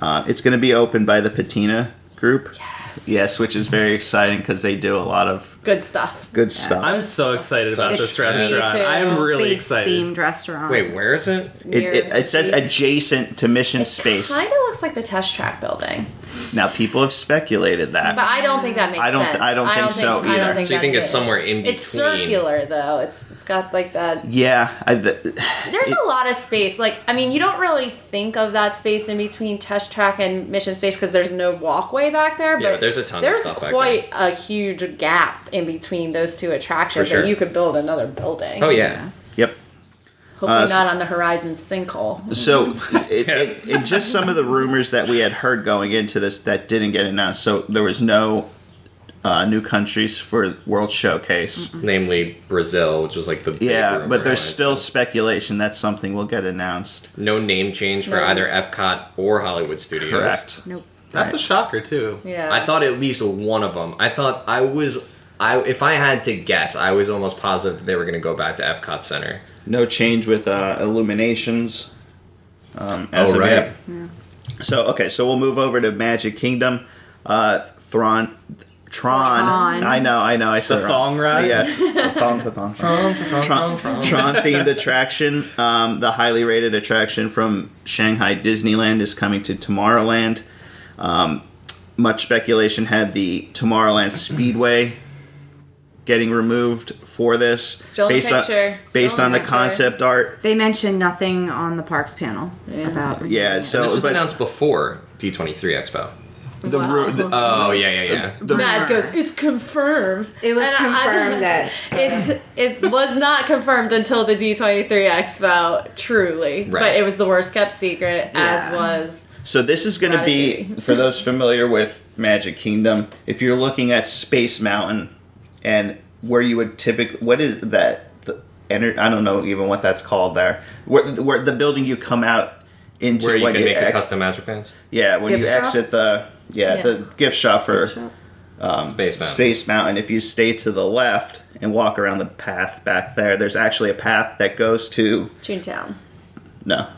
Uh, it's going to be opened by the Patina Group. Yes. Yes, which is very exciting because they do a lot of Good stuff. Good stuff. I'm so excited about Such this restaurant. Me. I am really Space excited. themed restaurant. Wait, where is it? It, it, it says adjacent to Mission space. It Space. kind of looks like the test track building, Now people have speculated that. but I don't think that makes sense. I don't- I I don't think so I don't either. think So you think that's it's it. somewhere in between? It's circular though. It's it's got like that. yeah, I, the, There's it- a lot of space. Like I mean, you don't really think of that space in between test track and mission space because there's no walkway back there. But Yeah, there's a ton of There's stuff back quite a huge gap in between those two attractions For sure. that you could build another building. Oh yeah. Yep. Hopefully Uh, not on the horizon sinkhole. So, it, it, it just some of the rumors that we had heard going into this that didn't get announced. So there was no uh, new countries for World Showcase. Namely Brazil, which was like the big Yeah, rumor but there's still into speculation that something will get announced. no name change for No. either Epcot or Hollywood Studios. Correct. Nope. That's a shocker too. Yeah. I thought at least one of them. I thought I was. I if I had to guess, I was almost positive that they were going to go back to Epcot Center. No change with uh, Illuminations. Um, as Oh, of right. yet. So okay, so we'll move over to Magic Kingdom. Uh, Thron, Tron. Tron. I know, I know. I said The it wrong. thong ride? Yes, the thong, the thong. Tron, Tron themed attraction. Um, the highly rated attraction from Shanghai Disneyland is coming to Tomorrowland. Um, much speculation had the Tomorrowland Speedway getting removed for this. Still in the based on, picture. Still based in on the the picture. concept art. They mentioned nothing on the parks panel Yeah. about. Yeah, so this was but announced before D23 Expo. the, ru- the, Oh yeah, yeah, yeah. the Matt goes, it's confirmed. It was And I- confirmed that it's it was not confirmed until the D23 Expo, truly. But it was the worst kept secret, as was So this is going to be for those familiar with Magic Kingdom. If you're looking at Space Mountain and where you would typically, what is that? The ener- I don't know even what that's called there. Where, where the building you come out into Where you when can make the custom magic bands. Yeah, when Gift you shop? exit the yeah, Yeah. the gift shop for um, Space Mountain. Space Mountain. If you stay to the left and walk around the path back there, there's actually a path that goes to Toontown. no,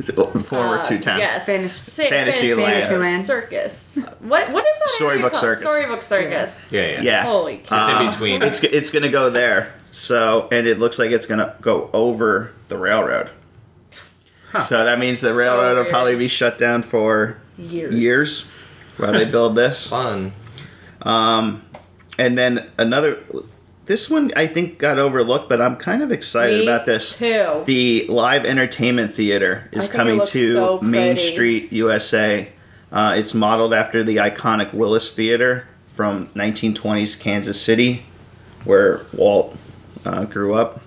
it's a former Uh, two town. Yes. Fantasy- Sa- Fantasyland. Fantasyland. Circus. What what is that? area Storybook called? Circus. Storybook Circus. Yeah, yeah. Yeah, Holy It's cow. in between. It's it's gonna go there. So and it looks like it's gonna go over the railroad. So that means the So railroad will probably be shut down for Years. years while they build this. fun. Um, And then another, this one I think got overlooked, but I'm kind of excited Me about this. too. The live entertainment theater is coming to so Main. Street, USA. Uh, it's modeled after the iconic Willis Theater from 1920s Kansas City, where Walt uh, grew up.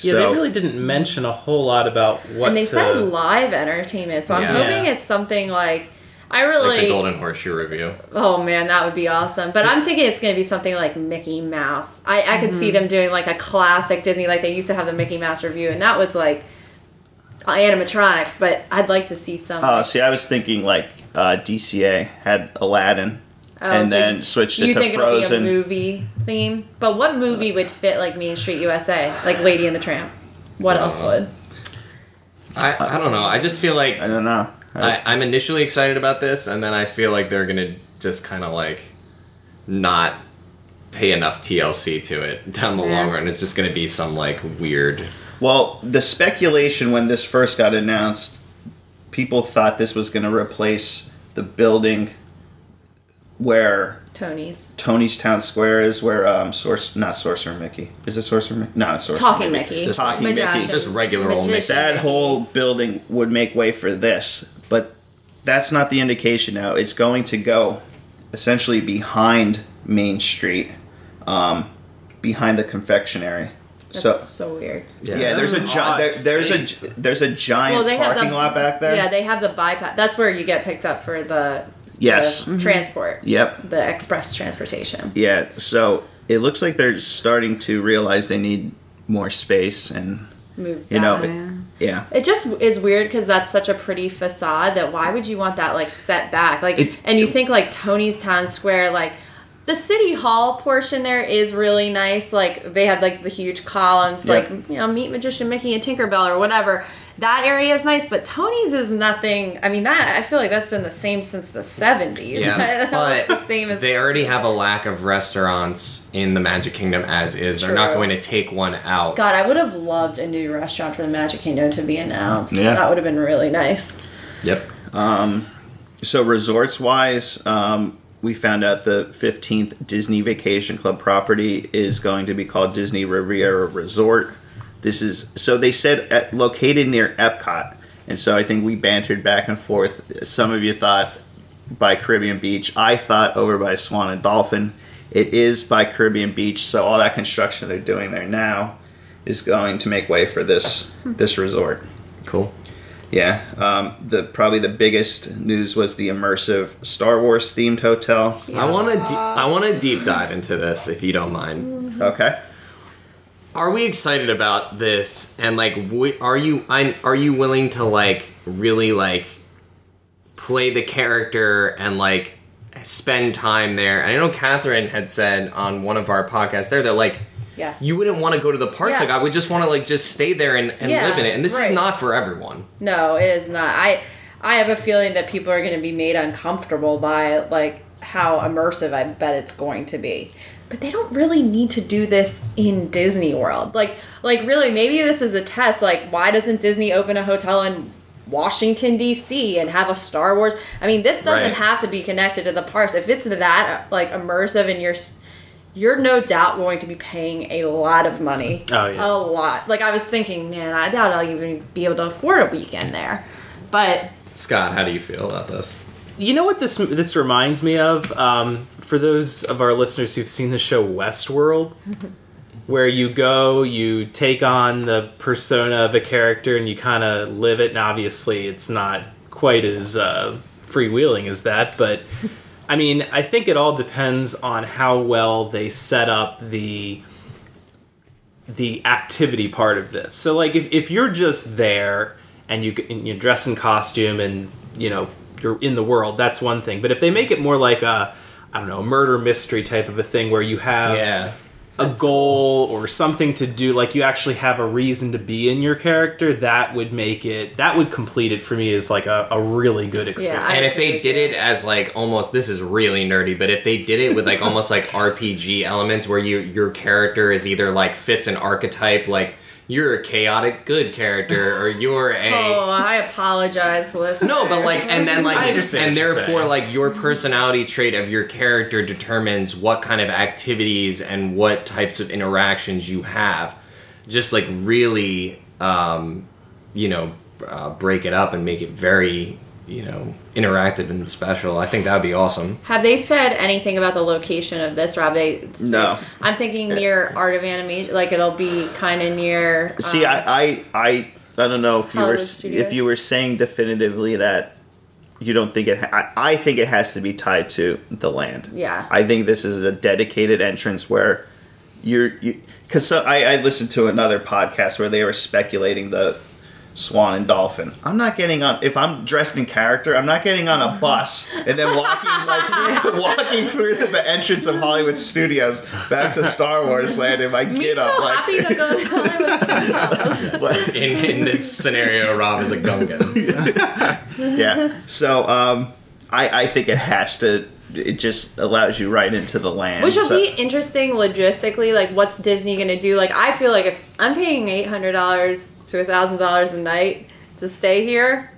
Yeah, so they really didn't mention a whole lot about what. and they to- said live entertainment, so I'm Yeah. hoping it's something like I really Like the Golden Horseshoe Revue. Oh man, that would be awesome. But I'm thinking it's gonna be something like Mickey Mouse. I, I could Mm-hmm. see them doing like a classic Disney, like they used to have the Mickey Mouse Revue, and that was like animatronics. But I'd like to see some. Oh, see, I was thinking like uh, DCA had Aladdin, Oh, and so then switched it you to it'll be a Frozen. movie theme? But what movie would fit like Main Street USA, like Lady and the Tramp? What else Uh, would? I, I don't know. I just feel like I don't know. I, I'm initially excited about this, and then I feel like they're gonna just kind of like not pay enough TLC to it down the Yeah. long run. It's just gonna be some like weird. Well, the speculation when this first got announced, people thought this was going to replace the building where Tony's Tony's Town Square is, where um, Source not Sorcerer Mickey is it Sorcerer Mickey? No, it's Sorcerer Talking Mickey, Just Talking Mickey. Just regular old Magician That whole building would make way for this, but that's not the indication now. It's going to go essentially behind Main Street, um, behind the confectionery. That's so so, weird. yeah, there's a gi- there, there's space. a there's a giant well, parking the, lot back there. Yeah, they have the bypass. That's where you get picked up for the Yes. the transport. Yep. The express transportation. Yeah. So it looks like they're starting to realize they need more space, and Move. you know, that. Yeah. It just is weird because that's such a pretty facade that why would you want that like set back? Like, It- and you think like Tony's Town Square, like the city hall portion there is really nice. Like they have like the huge columns, Yep. like you know, meet Magician Mickey and Tinkerbell or whatever. That area is nice, but Tony's is nothing. I mean, that I feel like that's been the same since the seventies. Yeah, it's but the same as they already have a lack of restaurants in the Magic Kingdom as is. True. They're not going to take one out. God, I would have loved a new restaurant for the Magic Kingdom to be announced. Yeah. That would have been really nice. Yep. So resorts wise, um, we found out the 15th Disney Vacation Club property is going to be called Disney Riviera Resort. This is so they said at, located near Epcot, and so I think we bantered back and forth. Some of you thought by Caribbean Beach. I thought over by Swan and Dolphin. It is by Caribbean Beach, so all that construction they're doing there now is going to make way for this this resort. Cool. Yeah, um, the probably the biggest news was the immersive Star Wars themed hotel. I want to. De- I want to deep dive into this, if you don't mind. Okay. Are we excited about this? And like, w- are you? I, are you willing to like really like play the character and like spend time there? And I know Catherine had said on one of our podcasts there that like Yes. you wouldn't want to go to the. Yeah. Like I would just want to like just stay there and, and Yeah, live in it. And this right. is not for everyone. No, it is not. I I have a feeling that people are going to be made uncomfortable by like how immersive I bet it's going to be. But they don't really need to do this in Disney World. Like like really maybe this is a test like why doesn't Disney open a hotel in Washington D.C. and have a Star Wars? I mean, this doesn't Right. have to be connected to the parks. If it's that like immersive and you're you're no doubt going to be paying a lot of money. Oh, yeah. A lot. Like I was thinking, man, I doubt I'll even be able to afford a weekend there. But Scott, how do you feel about this? You know what this this reminds me of? Um, for those of our listeners who've seen the show Westworld, where you go, you take on the persona of a character, and you kind of live it. And obviously, it's not quite as uh, freewheeling as that, but I mean, I think it all depends on how well they set up the the activity part of this. So like if, if you're just there and you and you dress in costume and you know you're in the world, that's one thing. But if they make it more like a I don't know, a murder mystery type of a thing where you have Yeah. a goal or something to do, like you actually have a reason to be in your character, that would make it that would complete it for me as like a, a really good experience. I And if they did it as like almost this is really nerdy, but if they did it with like almost like RPG elements where you your character is either like fits an archetype like you're a chaotic good character or you're a Oh, I apologize, listeners. no, but like, and then like, I understand and therefore, saying. like, your personality trait of your character determines what kind of activities and what types of interactions you have. Just like really, um, you know, uh, break it up and make it very, you know, interactive and special. I think that would be awesome. Have they said anything about the location of this, Rob? They said- No. I'm thinking near Art of Animation, like it'll be kind of near. See, um, I, I, I, I don't know if you were Hollywood if you were saying definitively that you don't think it. Ha- I, I think it has to be tied to the land. Yeah. I think this is a dedicated entrance where you're you because so, I, I listened to another podcast where they were speculating the swan and dolphin. I'm not getting on if I'm dressed in character. I'm not getting on a bus and then walking like walking through the entrance of Hollywood Studios back to Star Wars Land if I Me get so up like. happy to go to Hollywood Studios. In, in this scenario, Rob is a Gungan. yeah. So um, I I think it has to. It just allows you right into the land. Which will So- be interesting logistically. Like, what's Disney going to do? Like, I feel like if I'm paying eight hundred dollars to a thousand dollars a night to stay here,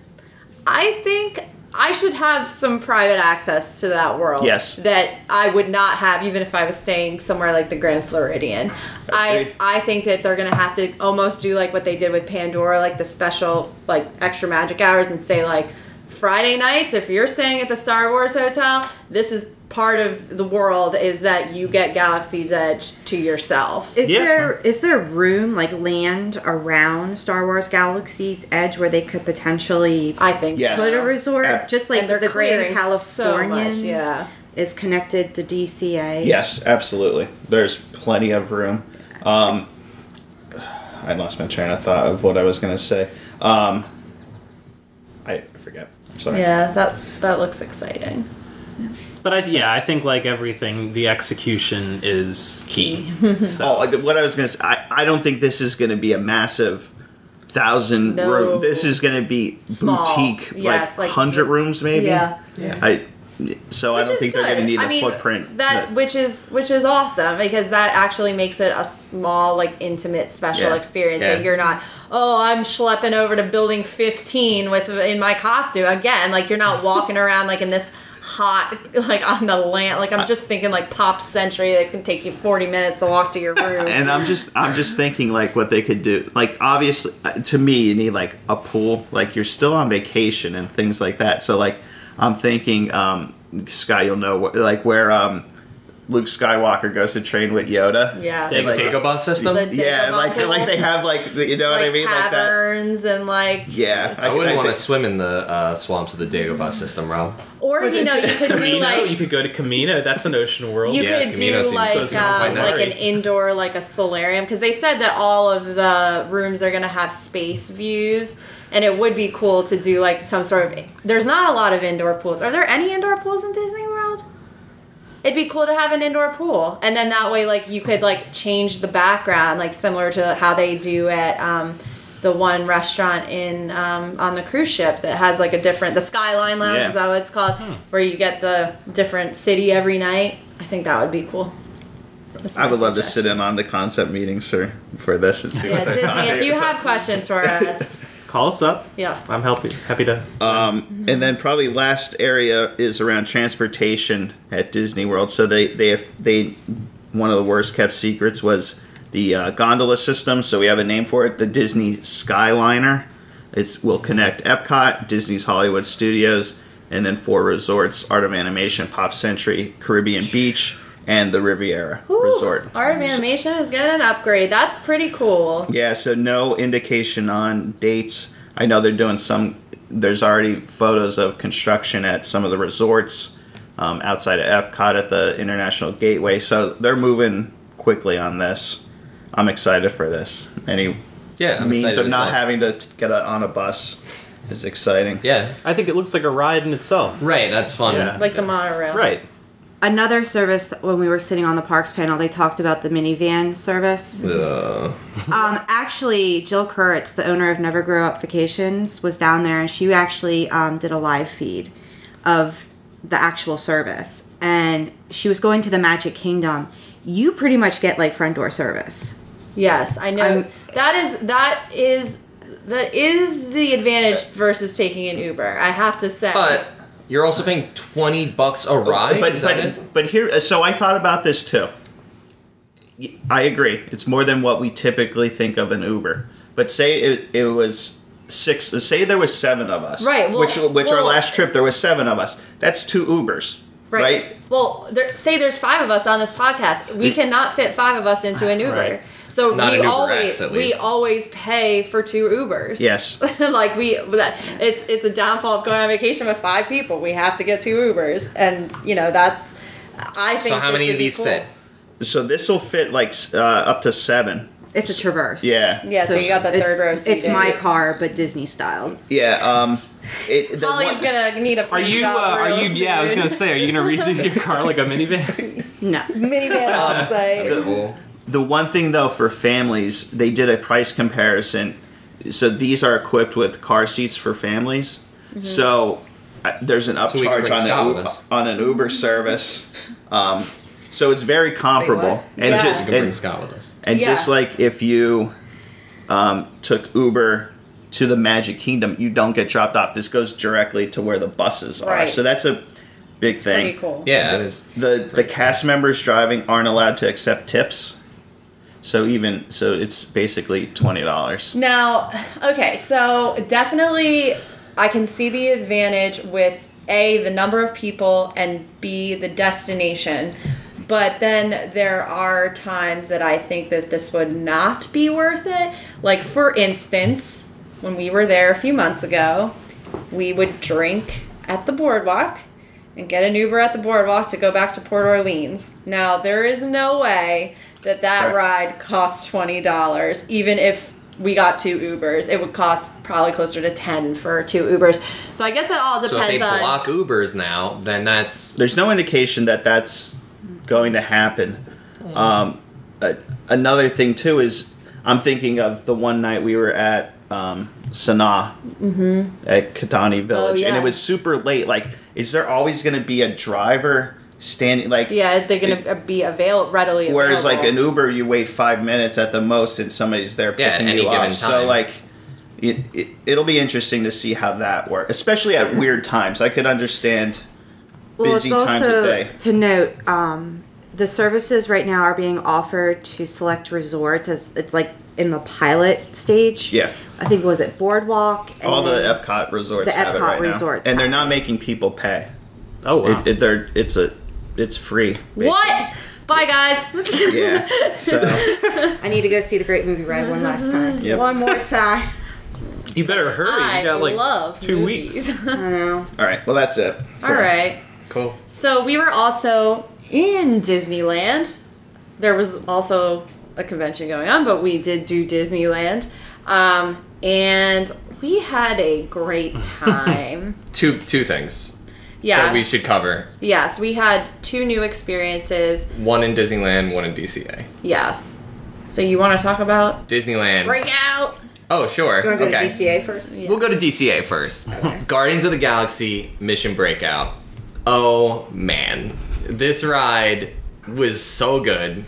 I think I should have some private access to that world. Yes. that I would not have even if I was staying somewhere like the Grand Floridian. I I think that they're going to have to almost do like what they did with Pandora, like the special like extra magic hours, and say like. Friday nights, if you're staying at the Star Wars Hotel, this is part of the world is that you get Galaxy's Edge to yourself. Is Yeah. there is there room like land around Star Wars Galaxy's Edge where they could potentially I think Yes. put a resort Ab- just like the clearing Grand so Californian much, yeah. is connected to DCA? Yes, absolutely. There's plenty of room. Um, I lost my train of thought of what I was going to say. Um, I forget. Sorry. Yeah, that that looks exciting. But I, yeah, I think like everything, the execution is key. so. Oh, what I was going to say, I, I don't think this is going to be a massive thousand No. room. This is going to be Small. boutique, Yes, like like- hundred rooms maybe. Yeah. Yeah. I. So I Which don't is think they're going to good. need I the mean, footprint. That but- which is which is awesome because that actually makes it a small, like intimate, special Yeah. experience. Yeah. That you're not, oh, I'm schlepping over to building 15 with in my costume again. Like you're not walking around like in this hot like on the land. Like I'm just thinking like Pop Century that can take you 40 minutes to walk to your room. and I'm just I'm just thinking like what they could do. Like obviously uh, to me you need like a pool. Like you're still on vacation and things like that. So like I'm thinking um Scott you'll know wh- like where um Luke Skywalker goes to train with Yoda. Yeah. Dang, Like- Dagobah system. The Yeah, like pool. like they have like the, you know what I like mean, like that. caverns and like Yeah, I wouldn't want to swim in the uh, swamps of the Dagobah system, Rob. or But you know you could do like you could go to Kamino. That's an ocean world. You Yeah, could Kamino do like so it's gonna be um, like an indoor like a solarium because they said that all of the rooms are gonna have space views and it would be cool to do like some sort of there's not a lot of indoor pools are there any indoor pools in disney world it'd be cool to have an indoor pool and then that way like you could like change the background like similar to how they do at um, the one restaurant in um, on the cruise ship that has like a different the skyline lounge Yeah. is that what it's called Hmm. where you get the different city every night i think that would be cool I would love to sit in on the concept meeting, for for this. and see yeah disney if you have questions for us Call us up. yeah I'm happy Happy to. Um, and then probably last area is around transportation at Disney World. So they they have, they one of the worst kept secrets was the uh, gondola system. So we have a name for it, the Disney Skyliner. It will connect Epcot, Disney's Hollywood Studios, and then four resorts: Art of Animation, Pop Century, Caribbean Beach, and the Riviera Ooh, Resort. art of animation is getting an upgrade that's pretty cool Yeah, so no indication on dates. I know they're doing some. There's already photos of construction at some of the resorts um, outside of Epcot at the International Gateway. So they're moving quickly on this. I'm excited for this. Any Yeah, I'm means of not well. having to get a, on a bus is exciting. Yeah, I think it looks like a ride in itself. right. That's fun. Yeah. like the monorail Right. Another service when we were sitting on the parks panel, they talked about the minivan service. Uh, Um, actually, Jill Kurtz, the owner of Never Grow Up Vacations, was down there and she actually um, did a live feed of the actual service. And she was going to the Magic Kingdom. You pretty much get like front door service. Yes, I know. I'm- that is that is that is the advantage versus taking an Uber. I have to say. but you're also paying twenty bucks a ride. But is that it? but, but here, so I thought about this too. I agree. It's more than what we typically think of an Uber. But say it, it was six. Say there was seven of us. Right, well- which which our last trip there was seven of us. That's two Ubers. Right. Well, there, say there's five of us on this podcast. We cannot fit five of us into an Uber. Right. So Not we an Uber always X, at we always pay for two Ubers. Yes. like we that it's it's a downfall of going on vacation with five people. We have to get two Ubers, and you know that's. I think. So how many of these cool. fit? So this will fit like uh, up to seven. It's a traverse. Yeah. Yeah, so, you got the it's, third row seat. It's seating. my car, but Disney style. Yeah. Um. It, the Holly's one- gonna need a. Are you? Uh, job are real you? Yeah, I was gonna say. Are you gonna redo your car like a minivan? No. minivan offsite. Cool. The one thing though for families, they did a price comparison. So these are equipped with car seats for families. So uh, there's an upcharge bring on an, with on an Uber service. Um, so it's very comparable. what? And Yeah. just You and, Scott with us. and just like if you um, took Uber to the Magic Kingdom, you don't get dropped off. This goes directly to where the buses are. Right. So that's a big thing Pretty cool. Yeah, that is. the the cast members driving aren't allowed to accept tips. So even so, it's basically twenty dollars. Now, okay, so definitely I can see the advantage with A, the number of people, and B, the destination. But then there are times that I think that this would not be worth it. Like, for instance, when we were there a few months ago, we would drink at the boardwalk and get an Uber at the boardwalk to go back to Port Orleans. Now, there is no way that that Correct. ride costs twenty dollars, even if we got two Ubers. It would cost probably closer to ten for two Ubers. So I guess that all depends So if depends they on. block Ubers now, then that's There's no indication that that's going to happen. Um, a- another thing too is I'm thinking of the one night we were at um, Sanaa at Kidani Village, and Mm-hmm. Oh, yeah. it was super late. Like, is there always going to be a driver standing? Like, yeah, they're gonna be available readily. Available. Whereas like an Uber, you wait five minutes at the most, and somebody's there Yeah, at picking any you given up. So like, it, it it'll be interesting to see how that works, especially at weird times. I could understand Well, busy it's times also of day. to note um, the services right now are being offered to select resorts as it's like in the pilot stage. Yeah. I think was it Boardwalk. And All the Epcot resorts the have it Epcot right now, resorts and they're not making people pay. Oh wow. It, it, they're, it's a it's free. What? Bye, guys. Yeah. So I need to go see the Great Movie Ride one last time. Yep. One more time. You better hurry. I you got like love two movies. weeks. I know. all right. Well, that's it. All right. Cool. So we were also in Disneyland. There was also a convention going on, but we did do Disneyland. Um, and we had a great time. Two two things yeah. that we should cover. yes, we had two new experiences. One in Disneyland, one in DCA. Yes. So you want to talk about Disneyland. Breakout? Oh, sure. You want to go okay. to DCA first? We'll go to DCA first. Guardians of the Galaxy Mission Breakout. Oh man, this ride was so good.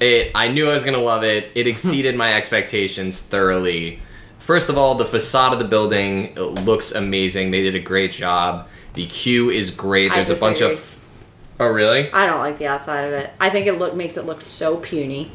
It I knew I was gonna love it. It exceeded my expectations thoroughly. First of all, the facade of the building it looks amazing. They did a great job. The queue is great. There's a bunch of Oh really? I don't like the outside of it. I think it look makes it look so puny.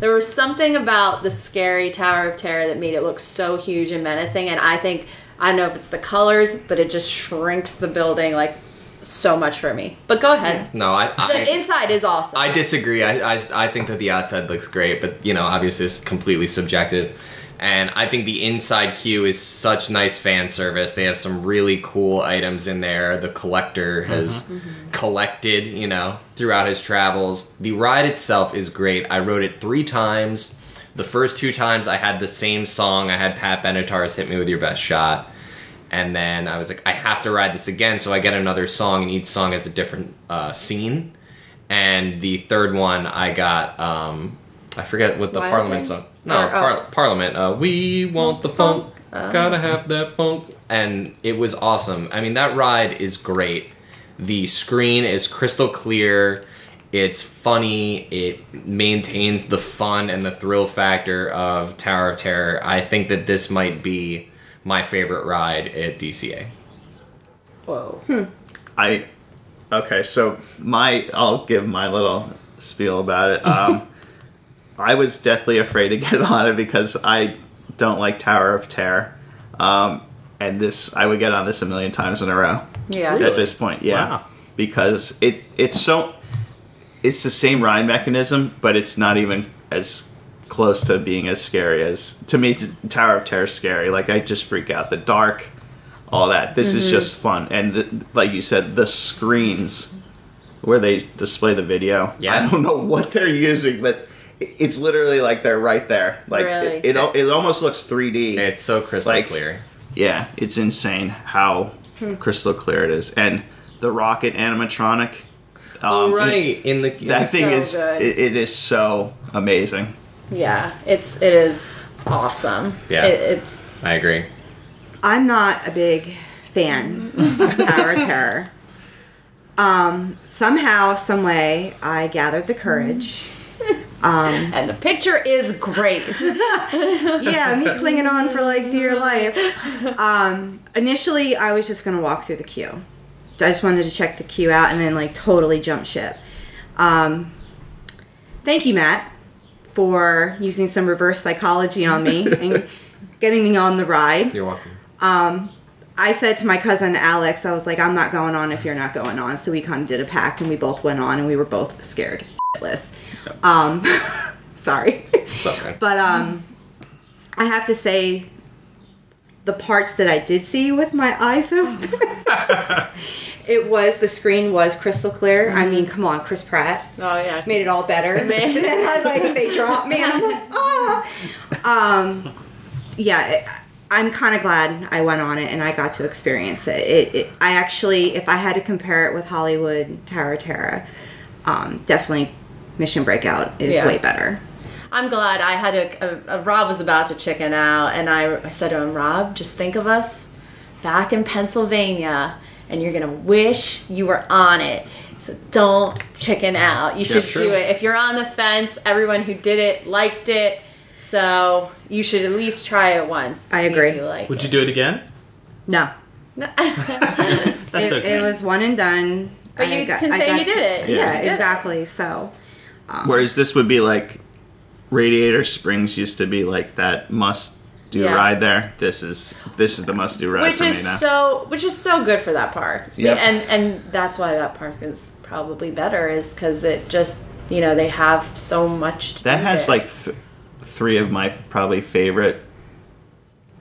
There was something about the scary Tower of Terror that made it look so huge and menacing, and I think I don't know if it's the colors, but it just shrinks the building like so much for me. But go ahead. No, I, I The inside is awesome. I disagree. I, I, I think that the outside looks great, but you know, obviously it's completely subjective. And I think the inside queue is such nice fan service. They have some really cool items in there. The collector has collected, you know, throughout his travels. The ride itself is great. I rode it three times. The first two times I had the same song. I had Pat Benatar's "Hit Me with Your Best Shot." and then I was like, I have to ride this again, so I get another song, and each song has a different uh, scene. And the third one, I got, um, I forget what the Wild Parliament Thing? song. No, Or- oh. par- Parliament. Uh, we want the funk, Oh. gotta have that funk, and it was awesome. I mean, that ride is great. The screen is crystal clear. It's funny. It maintains the fun and the thrill factor of Tower of Terror. I think that this might be my favorite ride at DCA. Whoa. I okay, so my I'll give my little spiel about it. Um, I was deathly afraid to get on it because I don't like Tower of Terror, um, and this I would get on this a million times in a row Yeah. at this point. Yeah, Wow. because it it's so it's the same ride mechanism, but it's not even as close to being as scary as to me. Tower of Terror is scary. Like I just freak out. The dark, all that. This is just fun, and the, like you said, the screens where they display the video. Yeah. I don't know what they're using, but it- it's literally like they're right there. Like Really? it, it, al- it almost looks 3D. It's so crystal Like- clear. Yeah, it's insane how crystal clear it is, and the rocket animatronic. Um, oh right, in the that thing so is it, it is so amazing. Yeah. It's it is awesome. Yeah. It, it's I agree. I'm not a big fan of Tower of Terror. Um, somehow, some way, I gathered the courage. Um, and the picture is great. yeah, me clinging on for like dear life. Um, initially, I was just gonna walk through the queue. I just wanted to check the queue out and then like totally jump ship. Um, thank you, Matt, for using some reverse psychology on me and getting me on the ride. You're welcome. I said to my cousin Alex, I was like, I'm not going on if you're not going on. So we kind of did a pact and we both went on and we were both scared shitless. Um, sorry. It's okay. But um, I have to say, the parts that I did see with my eyes open, it was the screen was crystal clear. I mean, come on, Chris Pratt oh yeah. made it all better. and then I like they dropped me, and I'm like, ah. Um, yeah, it, I'm kind of glad I went on it and I got to experience it. It, it. I actually, if I had to compare it with Hollywood Tower of Terror, um, definitely Mission Breakout is Yeah. way better. I'm glad I had to. Uh, uh, Rob was about to chicken out, and I, I said to him, Rob, just think of us back in Pennsylvania, and you're gonna wish you were on it. So don't chicken out. You should true. do it. If you're on the fence, everyone who did it liked it, so you should at least try it once. to I see if agree. you like Would it. you do it again? No, That's it, okay. it was one and done. But I you got- can I say you did it. Yeah, You did it. exactly. So Whereas this would be like Radiator Springs used to be like that must do Yeah. ride there. This is this is the must do ride which for is me now. so which is so good for that park Yep. and and that's why that park is probably better is because it just you know they have so much. To That do has there. like th- three of my probably favorite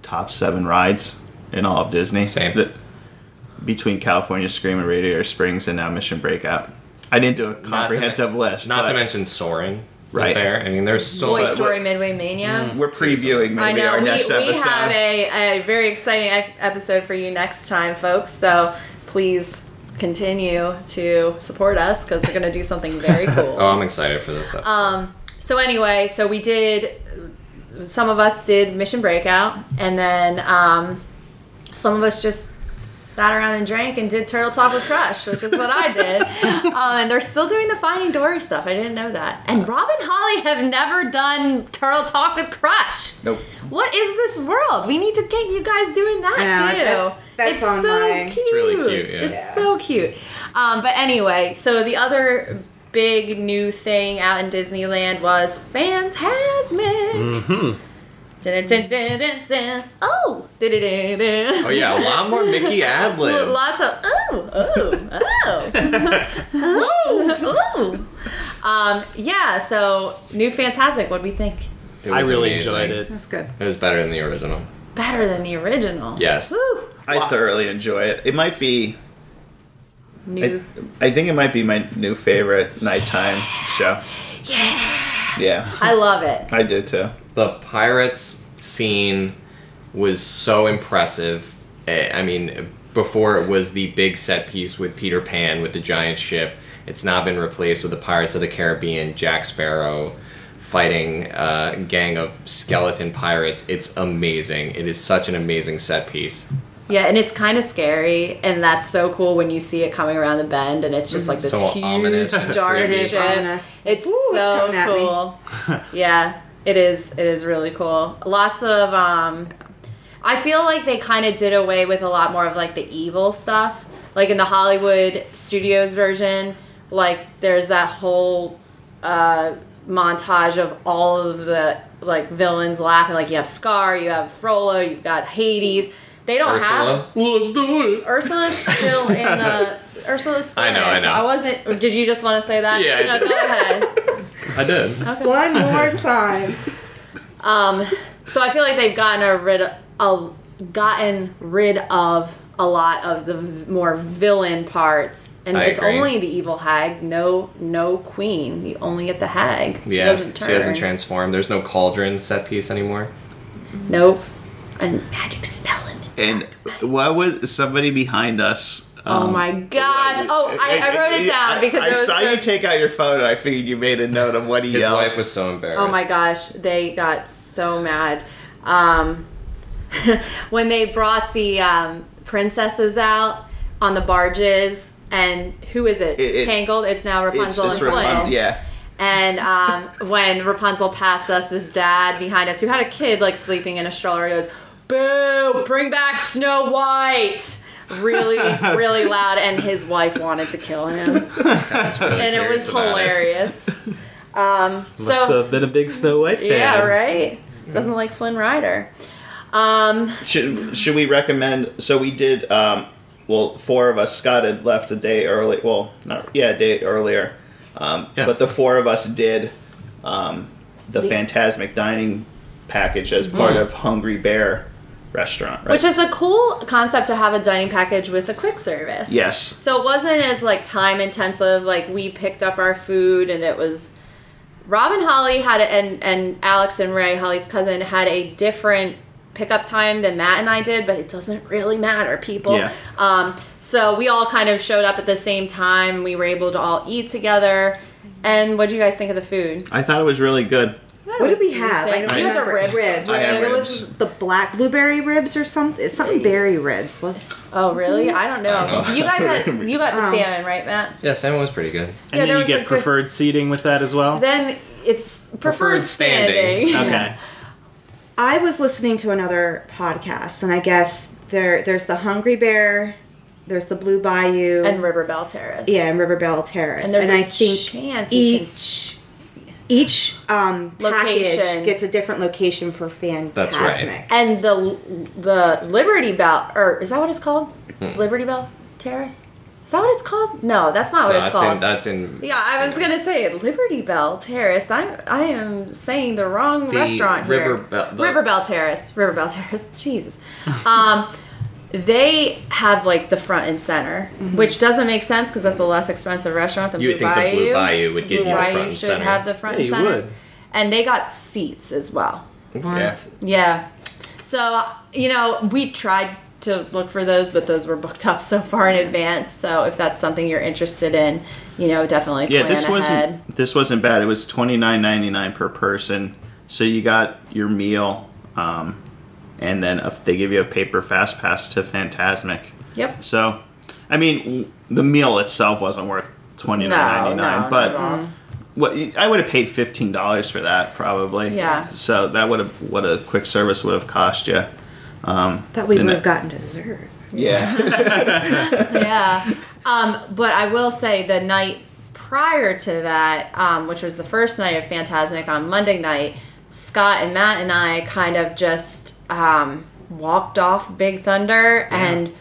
top seven rides in all of Disney. Same. The- between California Scream and Radiator Springs and now Mission Breakout. I didn't do a Not to comprehensive men- list. Not to mention soaring. Right. there. I mean, there's so Toy much. Story Midway Mania. We're previewing I know our we, next we episode. have a, a very exciting ex- episode for you next time, folks. So please continue to support us because we're going to do something very cool. Oh, I'm excited for this episode. Um, so anyway, so we did. Some of us did Mission Breakout, and then um, some of us just sat around and drank and did Turtle Talk with Crush, which is what I did. um, and they're still doing the Finding Dory stuff. I didn't know that. And Rob and Holly have never done Turtle Talk with Crush. Nope. What is this world? We need to get you guys doing that Yeah, too. that's- that's it's so my- cute. It's really cute, yeah. It's Yeah. so cute. Um, but anyway, so the other big new thing out in Disneyland was Phantasmic. Mm-hmm. Dun, dun, dun, dun, dun. Oh, oh yeah, a lot more Mickey ad libs. Lots of oh, oh, oh, ooh, ooh. Um, yeah. So new Fantasmic. What do we think? It I was really amazing. enjoyed it. That's good. It was better than the original. Better than the original. Yes. Woo. I thoroughly enjoy it. It might be. I, New. I think it might be my new favorite nighttime show. Yeah. Yeah, I love it. I do too. The pirates scene was so impressive. Eh, I mean, before it was the big set piece with Peter Pan with the giant ship. It's now been replaced with the Pirates of the Caribbean, Jack Sparrow fighting a gang of skeleton pirates. It's amazing. It is such an amazing set piece. Yeah, and it's kind of scary, and that's so cool when you see it coming around the bend, and it's just like this So huge ominous. dark It is ship. It's Ooh, so coming at me. cool. yeah, it is. It is really cool. Lots of. um I feel like they kind of did away with a lot more of like the evil stuff. Like in the Hollywood Studios version, like there's that whole uh, montage of all of the like villains laughing. Like you have Scar, you have Frollo, you've got Hades. They don't have Ursula? Let's do it. Ursula's still in the. Ursula's still I know, in it, I so know. I wasn't. Did you just want to say that? Yeah, I No, did. go ahead. I did. Okay. One more time. Um, so I feel like they've gotten a rid of, gotten rid of a lot of the v- more villain parts, and I it's agree. only the evil hag. No, no queen. You only get the hag. She yeah, doesn't turn. she doesn't transform. There's no cauldron set piece anymore. Nope. A magic spell in it. And why was somebody behind us? Oh um, my gosh! Oh, I, I wrote it down because I, it was saw so- you take out your phone, and I figured you made a note of what he His yelled. wife was so embarrassed. Oh my gosh, they got so mad. Um, when they brought the um, princesses out on the barges, and who is it? It- it- Tangled. It's now It's, Rapunzel it's and Flynn. Rapun- yeah. And um, when Rapunzel passed us, this dad behind us who had a kid like sleeping in a stroller goes, "Boo! Bring back Snow White!" Really, really loud, and his wife wanted to kill him, really and it was serious about hilarious. Um, Must so have been a big Snow White fan. yeah, right. Doesn't like Flynn Rider. Um, Should should we recommend? So we did. Um, well, four of us. Scott had left a day early. Well, not yeah, a day earlier. Um, Yes. But the four of us did um, the Fantasmic dining package as part of Hungry Bear restaurant. Right? which is a cool concept to have a dining package with a quick service. Yes. So it wasn't as like time intensive. Like we picked up our food and it was. Rob and Holly had a, and and Alex and Ray, Holly's cousin, had a different pickup time than Matt and I did, but it doesn't really matter, people. Yeah. Um, so we all kind of showed up at the same time. We were able to all eat together. And what do you guys think of the food? I thought it was really good. What did we have? I decent. don't You had the remember. rib ribs. I had There ribs. was the black blueberry ribs or something. Something berry ribs was. Oh, really? I don't know. I don't know. You guys had you got the Oh. salmon, right, Matt? Yeah, salmon was pretty good. And Yeah, then you was get a good- preferred seating with that as well. Then it's preferred, Preferred standing. standing. okay. I was listening to another podcast, and I guess there there's the Hungry Bear, there's the Blue Bayou, and River Belle Terrace. yeah, and River Belle Terrace. And there's I a think chance you can- each each um, Location. package gets a different location for Fantasmic. That's right. And the the Liberty Bell, or is that what it's called? Hmm. Liberty Bell Terrace. Is Is that what it's called? No, that's not what it's that's called. in that's in yeah, I was gonna say Liberty Bell Terrace. I I am saying the wrong The restaurant here. River Belle- the- River Belle Terrace. River Belle Terrace. Jesus. Um, they have like the front and center, which doesn't make sense because that's a less expensive restaurant than Blue Bayou. You would Blue think the Blue Bayou. Bayou would give Blue you the Bayou front and should center. have the front Yeah, and you center. would. And they got seats as well. What? Yeah. Yeah. So, you know, we tried to look for those, but those were booked up so far in advance. So, if that's something you're interested in, you know, definitely Yeah, plan this ahead. wasn't this wasn't bad. It was twenty nine ninety nine per person. So you got your meal, um, and then if they give you a paper fast pass to Fantasmic. Yep. So, I mean, the meal itself wasn't worth twenty nine ninety No, nine, but not at all. what I would have paid fifteen dollars for that probably. Yeah. So that would have what a quick service would have cost you. Um, That we would have gotten dessert. Yeah. yeah. Um, but I will say the night prior to that, um, which was the first night of Fantasmic on Monday night, Scott and Matt and I kind of just um, walked off Big Thunder and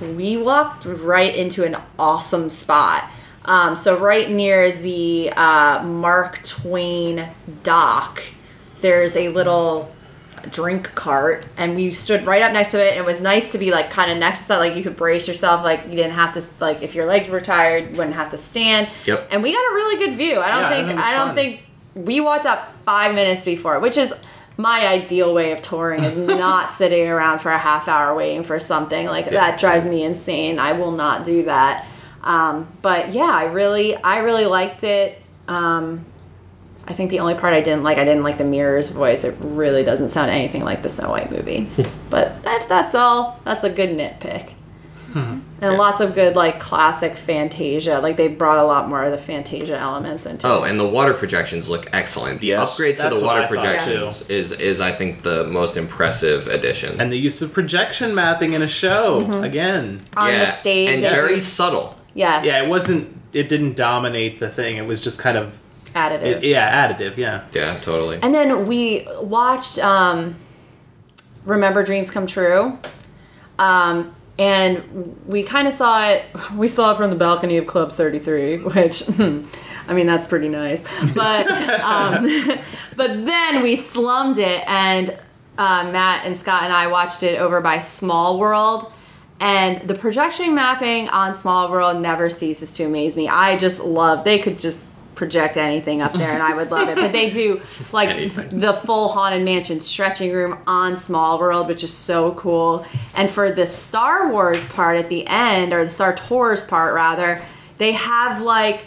we walked right into an awesome spot. Um, so right near the uh, Mark Twain dock, there's a little drink cart and we stood right up next to it and it was nice to be like kind of next to it like you could brace yourself like you didn't have to like if your legs were tired you wouldn't have to stand Yep. and we got a really good view i don't Yeah, think think it was i don't fun. think we walked up five minutes before which is my ideal way of touring is not sitting around for a half hour waiting for something like that drives me insane i will not do that um, but yeah i really i really liked it um, I think the only part I didn't like, I didn't like the Mirror's voice. It really doesn't sound anything like the Snow White movie. but that, that's all. That's a good nitpick. And lots of good, like, classic Fantasia. Like, they brought a lot more of the Fantasia elements into Oh, it. and the water projections look excellent. The Yes. upgrade to the water I thought, projections is is I think the most impressive addition. And the use of projection mapping in a show Mm-hmm. again. On yeah, the stage. and it's very subtle. yes, Yeah, it wasn't. It didn't dominate the thing. It was just kind of. additive. It, yeah, additive. Yeah. Yeah, totally. And then we watched um, Remember Dreams Come True. Um, and we kind of saw it, we saw it from the balcony of Club 33, which, I mean, that's pretty nice. But, um, but then we slummed it, and uh, Matt and Scott and I watched it over by Small World. And the projection mapping on Small World never ceases to amaze me. I just love, they could just project anything up there and I would love it. But they do like Anything. the full Haunted Mansion stretching room on Small World, which is so cool. And for the Star Wars part at the end, or the Star Tours part rather, they have like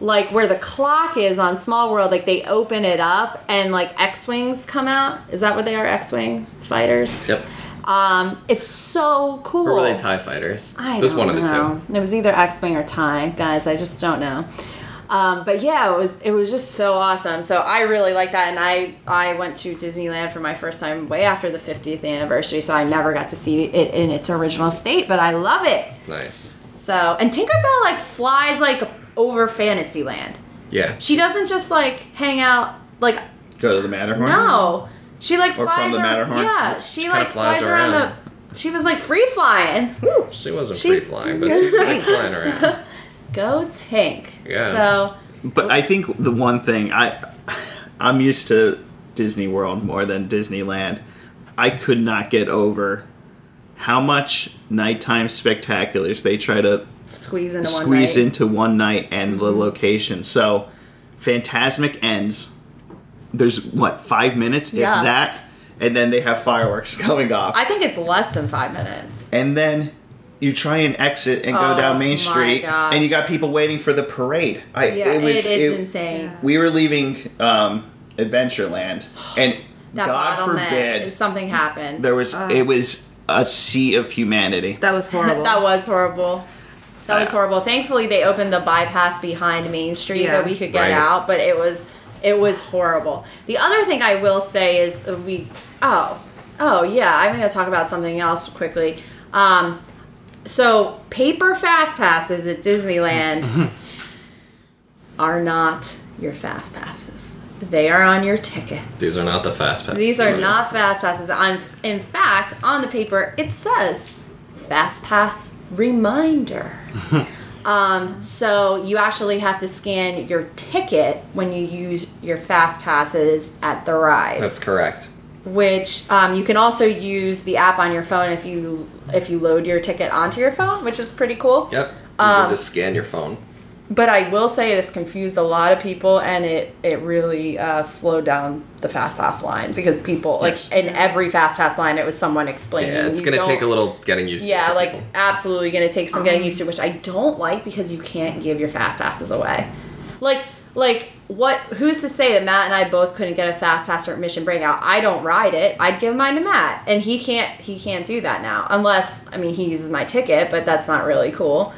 like where the clock is on Small World, like they open it up and like X Wings come out. Is that what they are? X Wing fighters? Yep. Um, it's so cool. Or were they TIE fighters? I it was don't one of the know. two. It was either X Wing or Tie, guys. I just don't know. Um, but yeah, it was it was just so awesome. So I really like that, and I I went to Disneyland for my first time way after the 50th anniversary, so I never got to see it in its original state, but I love it. Nice. So and Tinkerbell like flies like over Fantasyland. Yeah. She doesn't just like hang out like Go to the Matterhorn. no. She like Or from flies the around. Matterhorn? Yeah, she, kinda like flies flies, around. around. the. She was like free flying. She wasn't free flying, but she's like flying around. Go Tank. Yeah. So But I think the one thing I I'm used to Disney World more than Disneyland. I could not get over how much nighttime spectaculars they try to squeeze into one squeeze night. into one night and the mm-hmm. location. So Fantasmic ends. There's what five minutes Yeah. if that, and then they have fireworks going off, I think it's less than five minutes. and then you try and exit and go Oh, down Main my Street, gosh. and you got people waiting for the parade. I Yeah, it was it is it- insane. we were leaving um, Adventureland, and God forbid something happened. there was it was a sea of humanity. That was horrible. that was horrible. That was horrible. Thankfully, they opened the bypass behind Main Street Yeah. that we could get Right. out, but it was it was horrible. The other thing I will say is uh, we oh oh yeah I'm going to talk about something else quickly. Um, so paper fast passes at Disneyland are not your fast passes. They are on your tickets. These are not the fast passes. These are not fast passes. On, in fact, on the paper it says fast pass reminder. Um, so you actually have to scan your ticket when you use your fast passes at the ride. That's correct. which um, you can also use the app on your phone if you if you load your ticket onto your phone, which is pretty cool. Yep. You Um, just scan your phone. But I will say this confused a lot of people, and it it really uh, slowed down the fast pass lines because people like in every fast pass line, it was someone explaining. Yeah, it's gonna take a little getting used to. Yeah, like people. absolutely gonna take some getting used to, which I don't like because you can't give your fast passes away. Like, like what? Who's to say that Matt and I both couldn't get a fast pass for Mission Breakout? I don't ride it. I'd give mine to Matt, and he can't. He can't do that now, unless I mean he uses my ticket, but that's not really cool.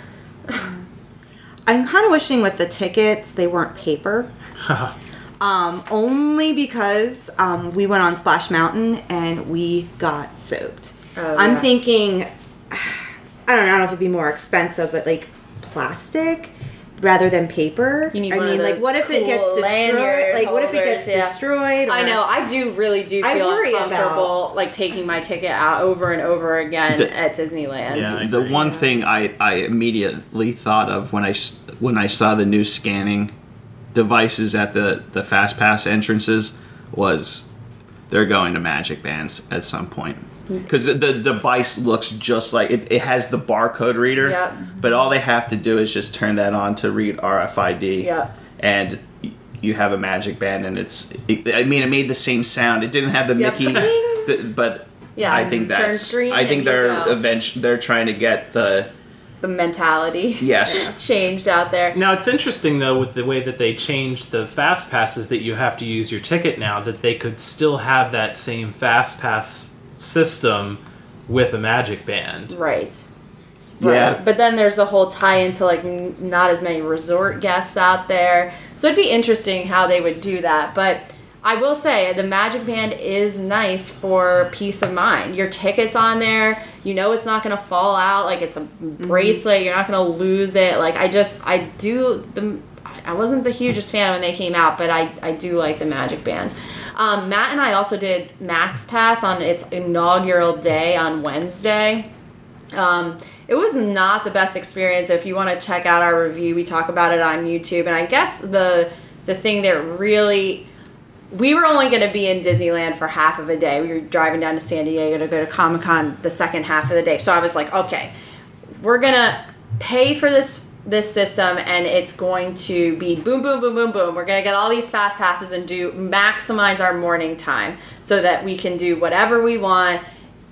I'm kind of wishing with the tickets they weren't paper. um, only because um, we went on Splash Mountain and we got soaked. Oh, I'm yeah. thinking, I don't know, I don't know if it'd be more expensive, but like plastic rather than paper. You need I one of mean, like, what if it gets destroyed? Like, what if it gets yeah. destroyed? I know. I do really do I feel worry uncomfortable like taking my ticket out over and over again The- at Disneyland. Yeah. I the agree. one thing I, I immediately thought of when I s- when I saw the new scanning devices at the the fast pass entrances was they're going to magic bands at some point because the, the device looks just like it, it has the barcode reader Yep. but all they have to do is just turn that on to read RFID Yep. and you have a magic band and it's it, I mean it made the same sound it didn't have the Yep. Mickey the, but Yeah, I think that's screen I think they're go. eventually they're trying to get the The mentality yes changed out there. Now it's interesting though with the way that they changed the fast passes that you have to use your ticket now that they could still have that same fast pass system with a magic band. Right. Yeah. But then there's the whole tie into like n- not as many resort guests out there. So it'd be interesting how they would do that. But I will say the Magic Band is nice for peace of mind. Your ticket's on there. You know it's not going to fall out. Like it's a mm-hmm. bracelet. You're not going to lose it. Like I just, I do, the, I wasn't the hugest fan when they came out, but I, I do like the Magic Bands. Um, Matt and I also did Max Pass on its inaugural day on Wednesday. Um, it was not the best experience. So if you want to check out our review, we talk about it on YouTube. And I guess the the thing that really we were only going to be in Disneyland for half of a day. We were driving down to San Diego to go to Comic Con the second half of the day. So I was like, okay, we're gonna pay for this this system and it's going to be boom boom boom boom boom. We're going to get all these fast passes and do maximize our morning time so that we can do whatever we want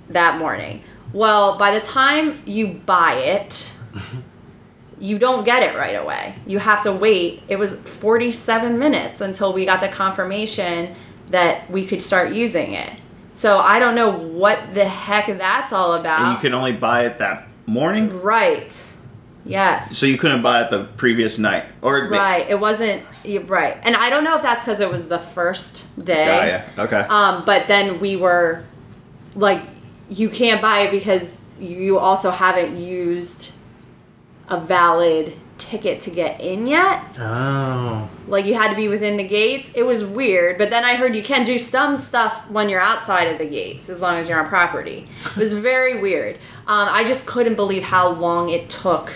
that morning. Well by the time you buy it you don't get it right away. You have to wait. It was 47 minutes until we got the confirmation that we could start using it. So i don't know what the heck that's all about and you can only buy it that morning? Right. Yes. so you couldn't buy it the previous night or Right. It wasn't right, and I don't know if that's because it was the first day. Got ya. okay Um, but then we were like, you can't buy it because you also haven't used a valid ticket to get in yet. Oh. Like you had to be within the gates. It was weird, but then I heard you can do some stuff when you're outside of the gates as long as you're on property. It was very weird. Um, I just couldn't believe how long it took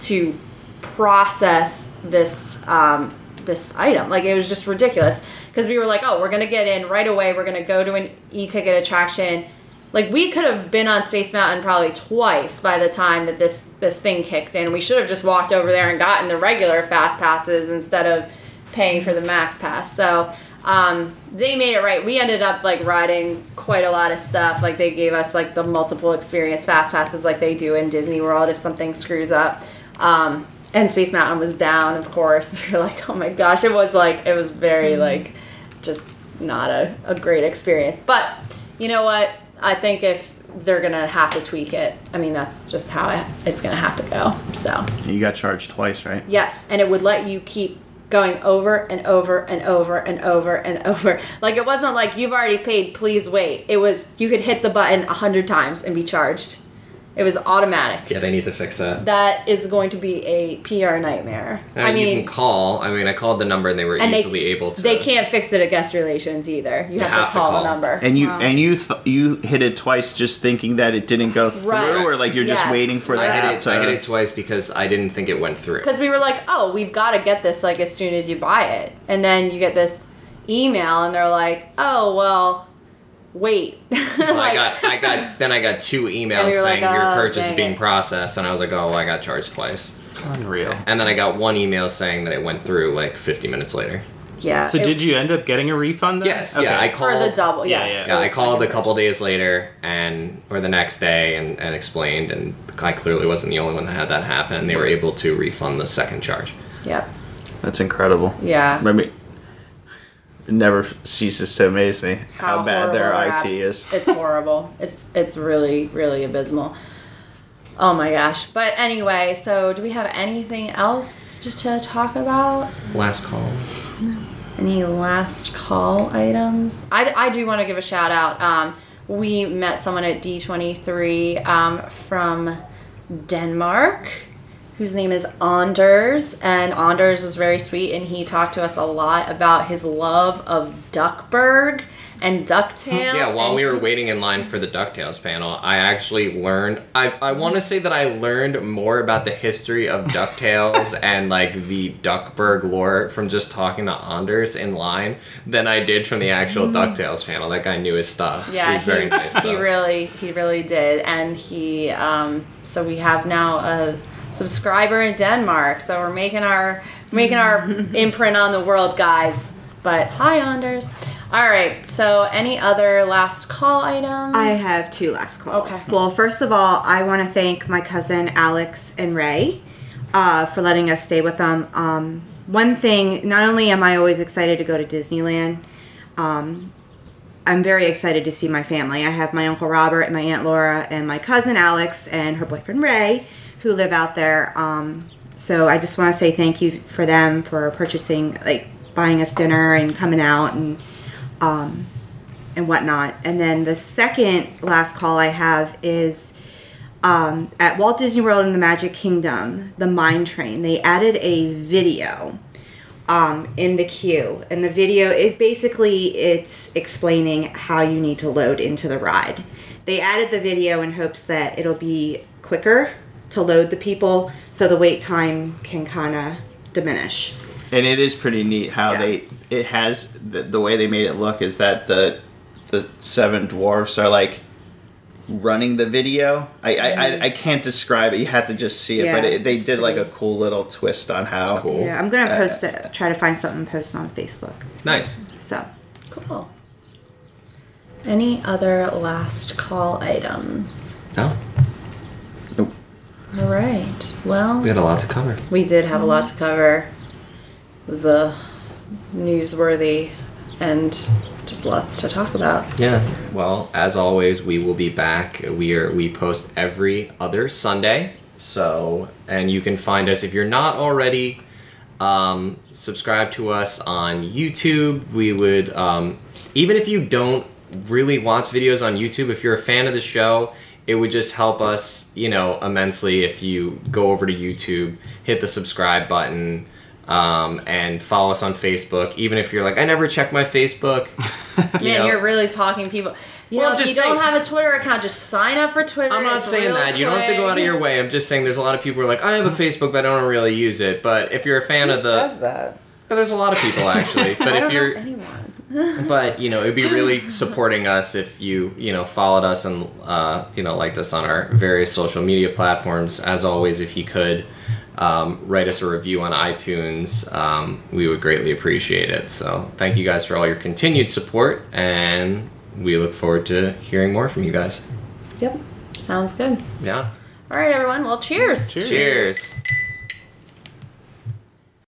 to process this um, this item. Like it was just ridiculous because we were like, oh, we're gonna get in right away. We're gonna go to an e-ticket attraction. Like we could have been on Space Mountain probably twice by the time that this this thing kicked in. We should have just walked over there and gotten the regular fast passes instead of paying for the max pass. So um, they made it right. We ended up like riding quite a lot of stuff. Like they gave us like the multiple experience fast passes like they do in Disney World if something screws up. Um, and Space Mountain was down, of course. You're like, oh my gosh, it was like it was very like just not a, a great experience. But you know what? I think if they're gonna have to tweak it, I mean that's just how it, it's gonna have to go. So you got charged twice right yes, and it would let you keep going over and over and over and over and over. Like it wasn't like you've already paid, please wait. It was you could hit the button a hundred times and be charged. It It was automatic. Yeah, they need to fix that. That is going to be a PR nightmare. I I mean, you can call. I mean, I called the number and they were and they, easily able to. they can't fix it at guest relations either. You have, have to to call, call. the number. And you um, and you th- you hit it twice, just thinking that it didn't go through, Right. or like you're just Yes. waiting for the I app hit it. to. I hit it twice because I didn't think it went through. because we were like, oh, we've got to get this like as soon as you buy it, and then you get this email, and they're like, oh well, wait. Well, I got, I got, then I got two emails you're saying like, your "Oh, purchase is being it." processed, and I was like, oh, well, I got charged twice. Unreal. And then I got one email saying that it went through like 50 minutes later. yeah. So it- did you end up getting a refund? Then? Yes, Okay. yeah, I for called the double? Yeah, Yes. yeah. for Yeah, I called a couple days later and or the next day and, and explained and I clearly wasn't the only one that had that happen. They were able to refund the second charge. Yep. That's incredible. Yeah. I mean, it never ceases to amaze me how, bad their horrible IT apps- is. It's horrible. it's it's really really abysmal. Oh my gosh. But anyway, so do we have anything else to, to talk about? Last call. Any last call items? I, I do want to give a shout out. Um, we met someone at D23 um, from Denmark whose name is Anders. And Anders was very sweet and he talked to us a lot about his love of Duckburg and DuckTales. Yeah, while we were waiting in line for the DuckTales panel, I actually learned. I, I want to say that I learned more about the history of DuckTales and like the Duckburg lore from just talking to Anders in line than I did from the actual DuckTales panel. That guy knew his stuff. Mm-hmm. Yeah, He's very he, nice. he really, he really did, and he. Um, so we have now a subscriber in Denmark. So we're making our making our imprint on the world, guys. But hi, Anders. All right. So any other last call items? I have two last calls. Okay. Well, first of all, I want to thank my cousin Alex and Ray uh, for letting us stay with them. Um, one thing, not only am I always excited to go to Disneyland, um, I'm very excited to see my family. I have my uncle Robert and my aunt Laura and my cousin Alex and her boyfriend Ray, who live out there. Um, so I just want to say thank you for them for purchasing, like buying us dinner and coming out and um, and whatnot. And then the second last call I have is um, at Walt Disney World in the Magic Kingdom, the Mine Train. They added a video um, in the queue, and the video it basically it's explaining how you need to load into the ride. They added the video in hopes that it'll be quicker to load the people, so the wait time can kind of diminish. And it is pretty neat how Yeah. they it has the, the way they made it look is that the the seven dwarfs are like running the video. I I, I, I can't describe it. You have to just see it. but Yeah, it, they it's did like a cool little twist on how. That's cool. Yeah, I'm gonna Uh, post it. Try to find something and post it on Facebook. Nice. So. Cool. Any other last call items? Oh, Nope. All right. Well, we had a lot to cover. We did have a lot to cover. It was a newsworthy and just lots to talk about. Yeah. Well, as always, we will be back. We are we post every other Sunday. So, and you can find us if you're not already. Um, subscribe to us on YouTube. We would, um, even if you don't really watch videos on YouTube, if you're a fan of the show, it would just help us, you know, immensely if you go over to YouTube, hit the subscribe button, um, and follow us on Facebook. Even if you're like, I never check my Facebook. you Man, know. you're really talking people. You Well, know, I'm if you just don't have a Twitter account, just sign up for Twitter. I'm not It's saying real that. You don't have to go out of your way. I'm just saying there's a lot of people who are like, I have a Facebook, but I don't really use it. But if you're a fan Who of the. says that? There's a lot of people actually. But I if don't you're. know anyone. But, you know, it'd be really supporting us if you, you know, followed us and, uh, you know, liked us on our various social media platforms. As always, if you could. Um, write us a review on iTunes. Um, we would greatly appreciate it. So, thank you guys for all your continued support, and we look forward to hearing more from you guys. Yep. Sounds good. Yeah. All right, everyone. Well, cheers. Cheers. Cheers.